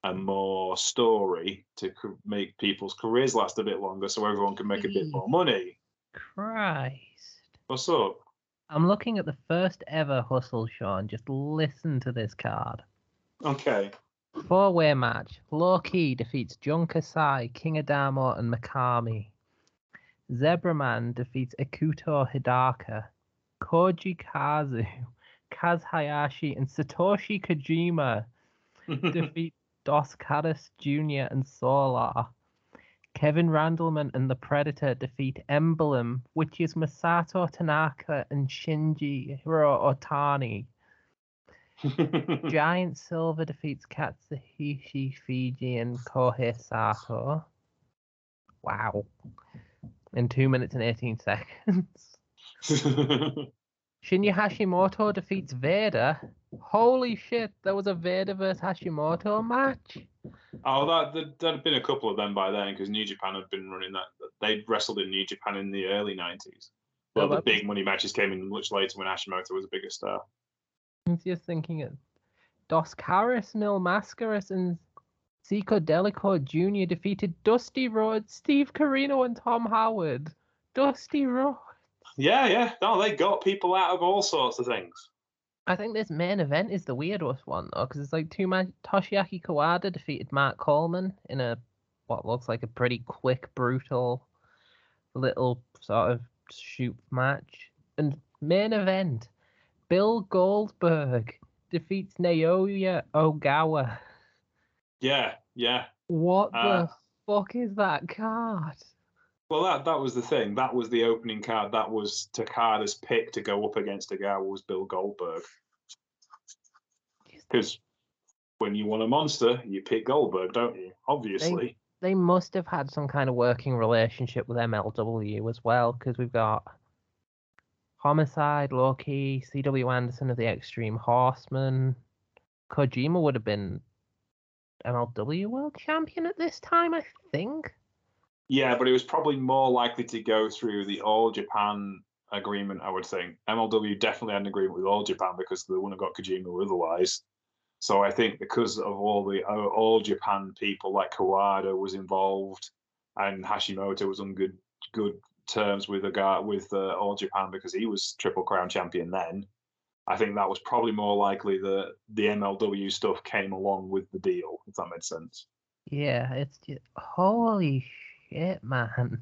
and more story to make people's careers last a bit longer so everyone can make a bit more money. Christ. What's up? I'm looking at the first ever Hustle, Sean. Just listen to this card. Okay. Four way match. Low Ki defeats Jun Kasai, King Adamo, and Mikami. Zebra Man defeats Ikuto Hidaka. Koji Kazu, [laughs] Kaz Hayashi, and Satoshi Kojima [laughs] defeat Dos Caras Jr. and Solar. Kevin Randleman and the Predator defeat Emblem, which is Masato Tanaka and Shinjiro Otani. [laughs] Giant Silver defeats Katsuhisa Fujii and Kohei Sato. Wow. In 2 minutes and 18 seconds. [laughs] Shinya Hashimoto defeats Vader. Holy shit, there was a Vader versus Hashimoto match. Oh, that there had been a couple of them by then because New Japan had been running that. They wrestled in New Japan in the early nineties. But oh, the big money matches came in much later when Hashimoto was a bigger star. I'm just thinking it. Dos Caras, Mil Mascaras, and Psico Jr. defeated Dusty Rhodes, Steve Corino, and Tom Howard. Dusty Rhodes. Yeah, yeah. No, they got people out of all sorts of things. I think this main event is the weirdest one though, because it's like two man Toshiaki Kawada defeated Mark Coleman in a what looks like a pretty quick, brutal little sort of shoot match. And main event, Bill Goldberg defeats Naoya Ogawa. Yeah, yeah. What uh, the fuck is that card? Well, that that was the thing. That was the opening card. That was Takada's pick to go up against Ogawa was Bill Goldberg. Because when you want a monster, you pick Goldberg, don't you? Obviously. They, they must have had some kind of working relationship with MLW as well, because we've got Homicide, Low Ki, C.W. Anderson of the Extreme Horsemen. Kojima would have been MLW World Champion at this time, I think. Yeah, but it was probably more likely to go through the All Japan agreement, I would think. MLW definitely had an agreement with All Japan because they wouldn't have got Kojima otherwise. So I think because of all the uh, All Japan people like Kawada was involved and Hashimoto was on good good terms with a guy with uh, All Japan because he was Triple Crown champion then. I think that was probably more likely that the MLW stuff came along with the deal, if that made sense. Yeah, it's just holy shit, man.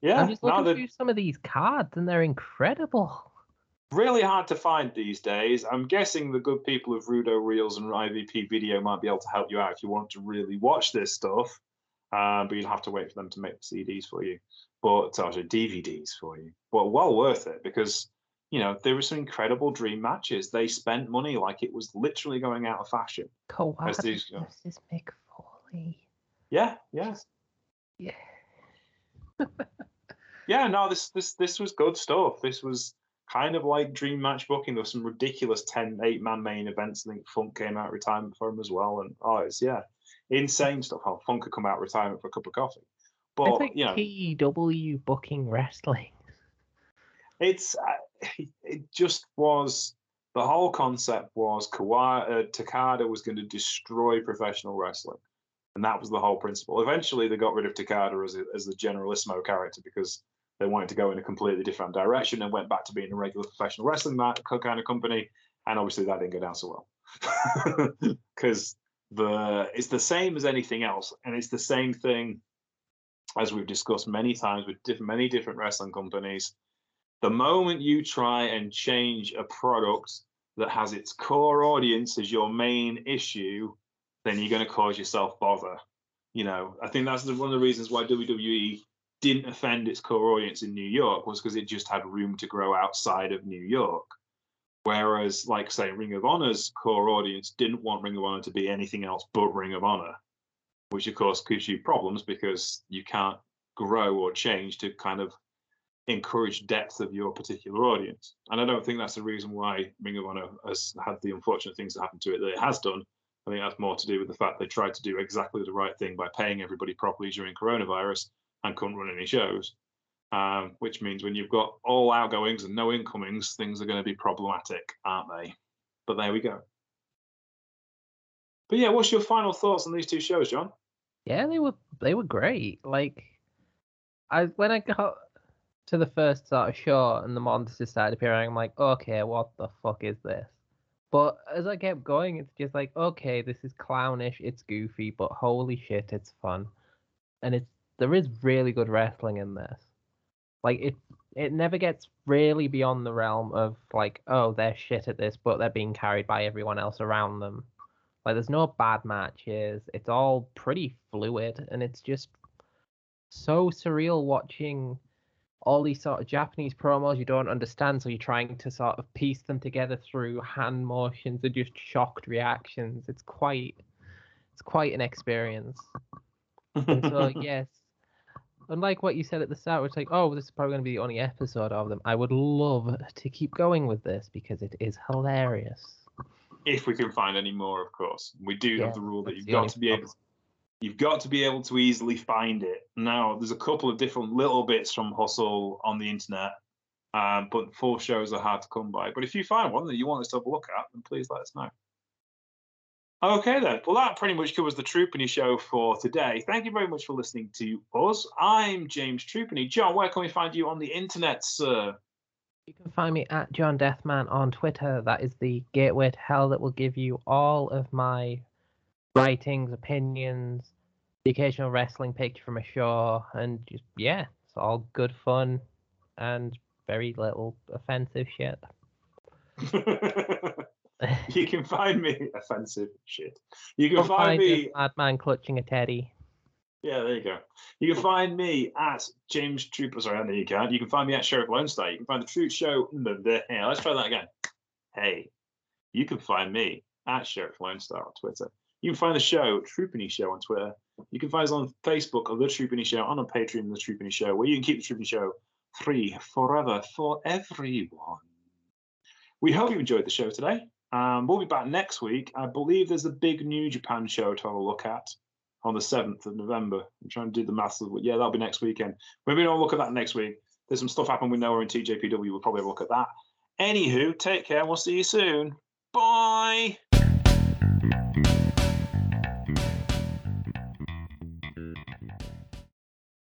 Yeah, I'm just looking through some of these cards, and they're incredible. Really hard to find these days. I'm guessing the good people of Rudo Reels and IVP Video might be able to help you out if you want to really watch this stuff. Uh, but you'd have to wait for them to make the CDs for you, but actually DVDs for you. But well worth it because you know there were some incredible dream matches. They spent money like it was literally going out of fashion. Kawhi versus Mick Foley. Yeah, yeah. Yeah. [laughs] yeah, no, this this this was good stuff. This was kind of like dream match booking. There was some ridiculous 10, 8 man main events. I think Funk came out retirement for him as well. And oh, it's yeah, insane stuff. How Funk could come out retirement for a cup of coffee. But it's like you know, PW booking wrestling. it's uh, it just was the whole concept was Kawhi, uh, Takada was going to destroy professional wrestling, and that was the whole principle. Eventually, they got rid of Takada as a, as the generalissimo character because they wanted to go in a completely different direction and went back to being a regular professional wrestling kind of company. And obviously, that didn't go down so well [laughs] because the it's the same as anything else, and it's the same thing as we've discussed many times with different, many different wrestling companies. The moment you try and change a product that has its core audience as your main issue, then you're going to cause yourself bother. You know, I think that's one of the reasons why WWE didn't offend its core audience in New York was because it just had room to grow outside of New York. Whereas, like say, Ring of Honor's core audience didn't want Ring of Honor to be anything else but Ring of Honor, which of course gives you problems because you can't grow or change to kind of encourage depth of your particular audience. And I don't think that's the reason why Ring of Honor has had the unfortunate things that happened to it that it has done. I think that's more to do with the fact they tried to do exactly the right thing by paying everybody properly during coronavirus and couldn't run any shows. Um, which means when you've got all outgoings and no incomings, things are going to be problematic, aren't they? But there we go. But yeah, what's your final thoughts on these two shows, John? Yeah, they were they were great. Like, I when I got to the first sort of show and the monsters started appearing, I'm like, okay, what the fuck is this? But as I kept going, it's just like, okay, this is clownish, it's goofy, but holy shit, it's fun, and it's there is really good wrestling in this. Like it it never gets really beyond the realm of like, oh, they're shit at this, but they're being carried by everyone else around them. Like there's no bad matches. It's all pretty fluid and it's just so surreal watching all these sort of Japanese promos you don't understand, so you're trying to sort of piece them together through hand motions and just shocked reactions. It's quite it's quite an experience. so [laughs] yes, unlike what you said at the start, it's like, oh, this is probably going to be the only episode of them. I would love to keep going with this because it is hilarious. If we can find any more, of course, we do yeah, have the rule that you've got to be able. To, you've got to be able to easily find it. Now, there's a couple of different little bits from Hustle on the internet, um, but full shows are hard to come by. But if you find one that you want us to have a look at, then please let us know. Okay, then. Well, that pretty much covers the Troopany show for today. Thank you very much for listening to us. I'm James Troopany. John, where can we find you on the internet, sir? You can find me at John Deathman on Twitter. That is the gateway to hell that will give you all of my writings, opinions, the occasional wrestling picture from a show, and just, yeah, it's all good fun and very little offensive shit. [laughs] [laughs] you can find me [laughs] offensive shit. You can find, find me madman clutching a teddy. Yeah, there you go. You can find me at James Trooper. Sorry, there you can. You can find me at Sheriff Lone Star. You can find the Truth Show. Yeah, let's try that again. Hey, you can find me at Sheriff Lone Star on Twitter. You can find the show Troopany Show on Twitter. You can find us on Facebook of the Troopany Show, on our Patreon, the Troopany Show, where you can keep the Troopany Show free forever for everyone. We hope you enjoyed the show today. Um, we'll be back next week. I believe there's a big New Japan show to have a look at on the 7th of November. I'm trying to do the maths. Of, yeah, that'll be next weekend. Maybe we'll look at that next week. There's some stuff happening with Noah and TJPW. We'll probably have a look at that. Anywho, take care. We'll see you soon. Bye.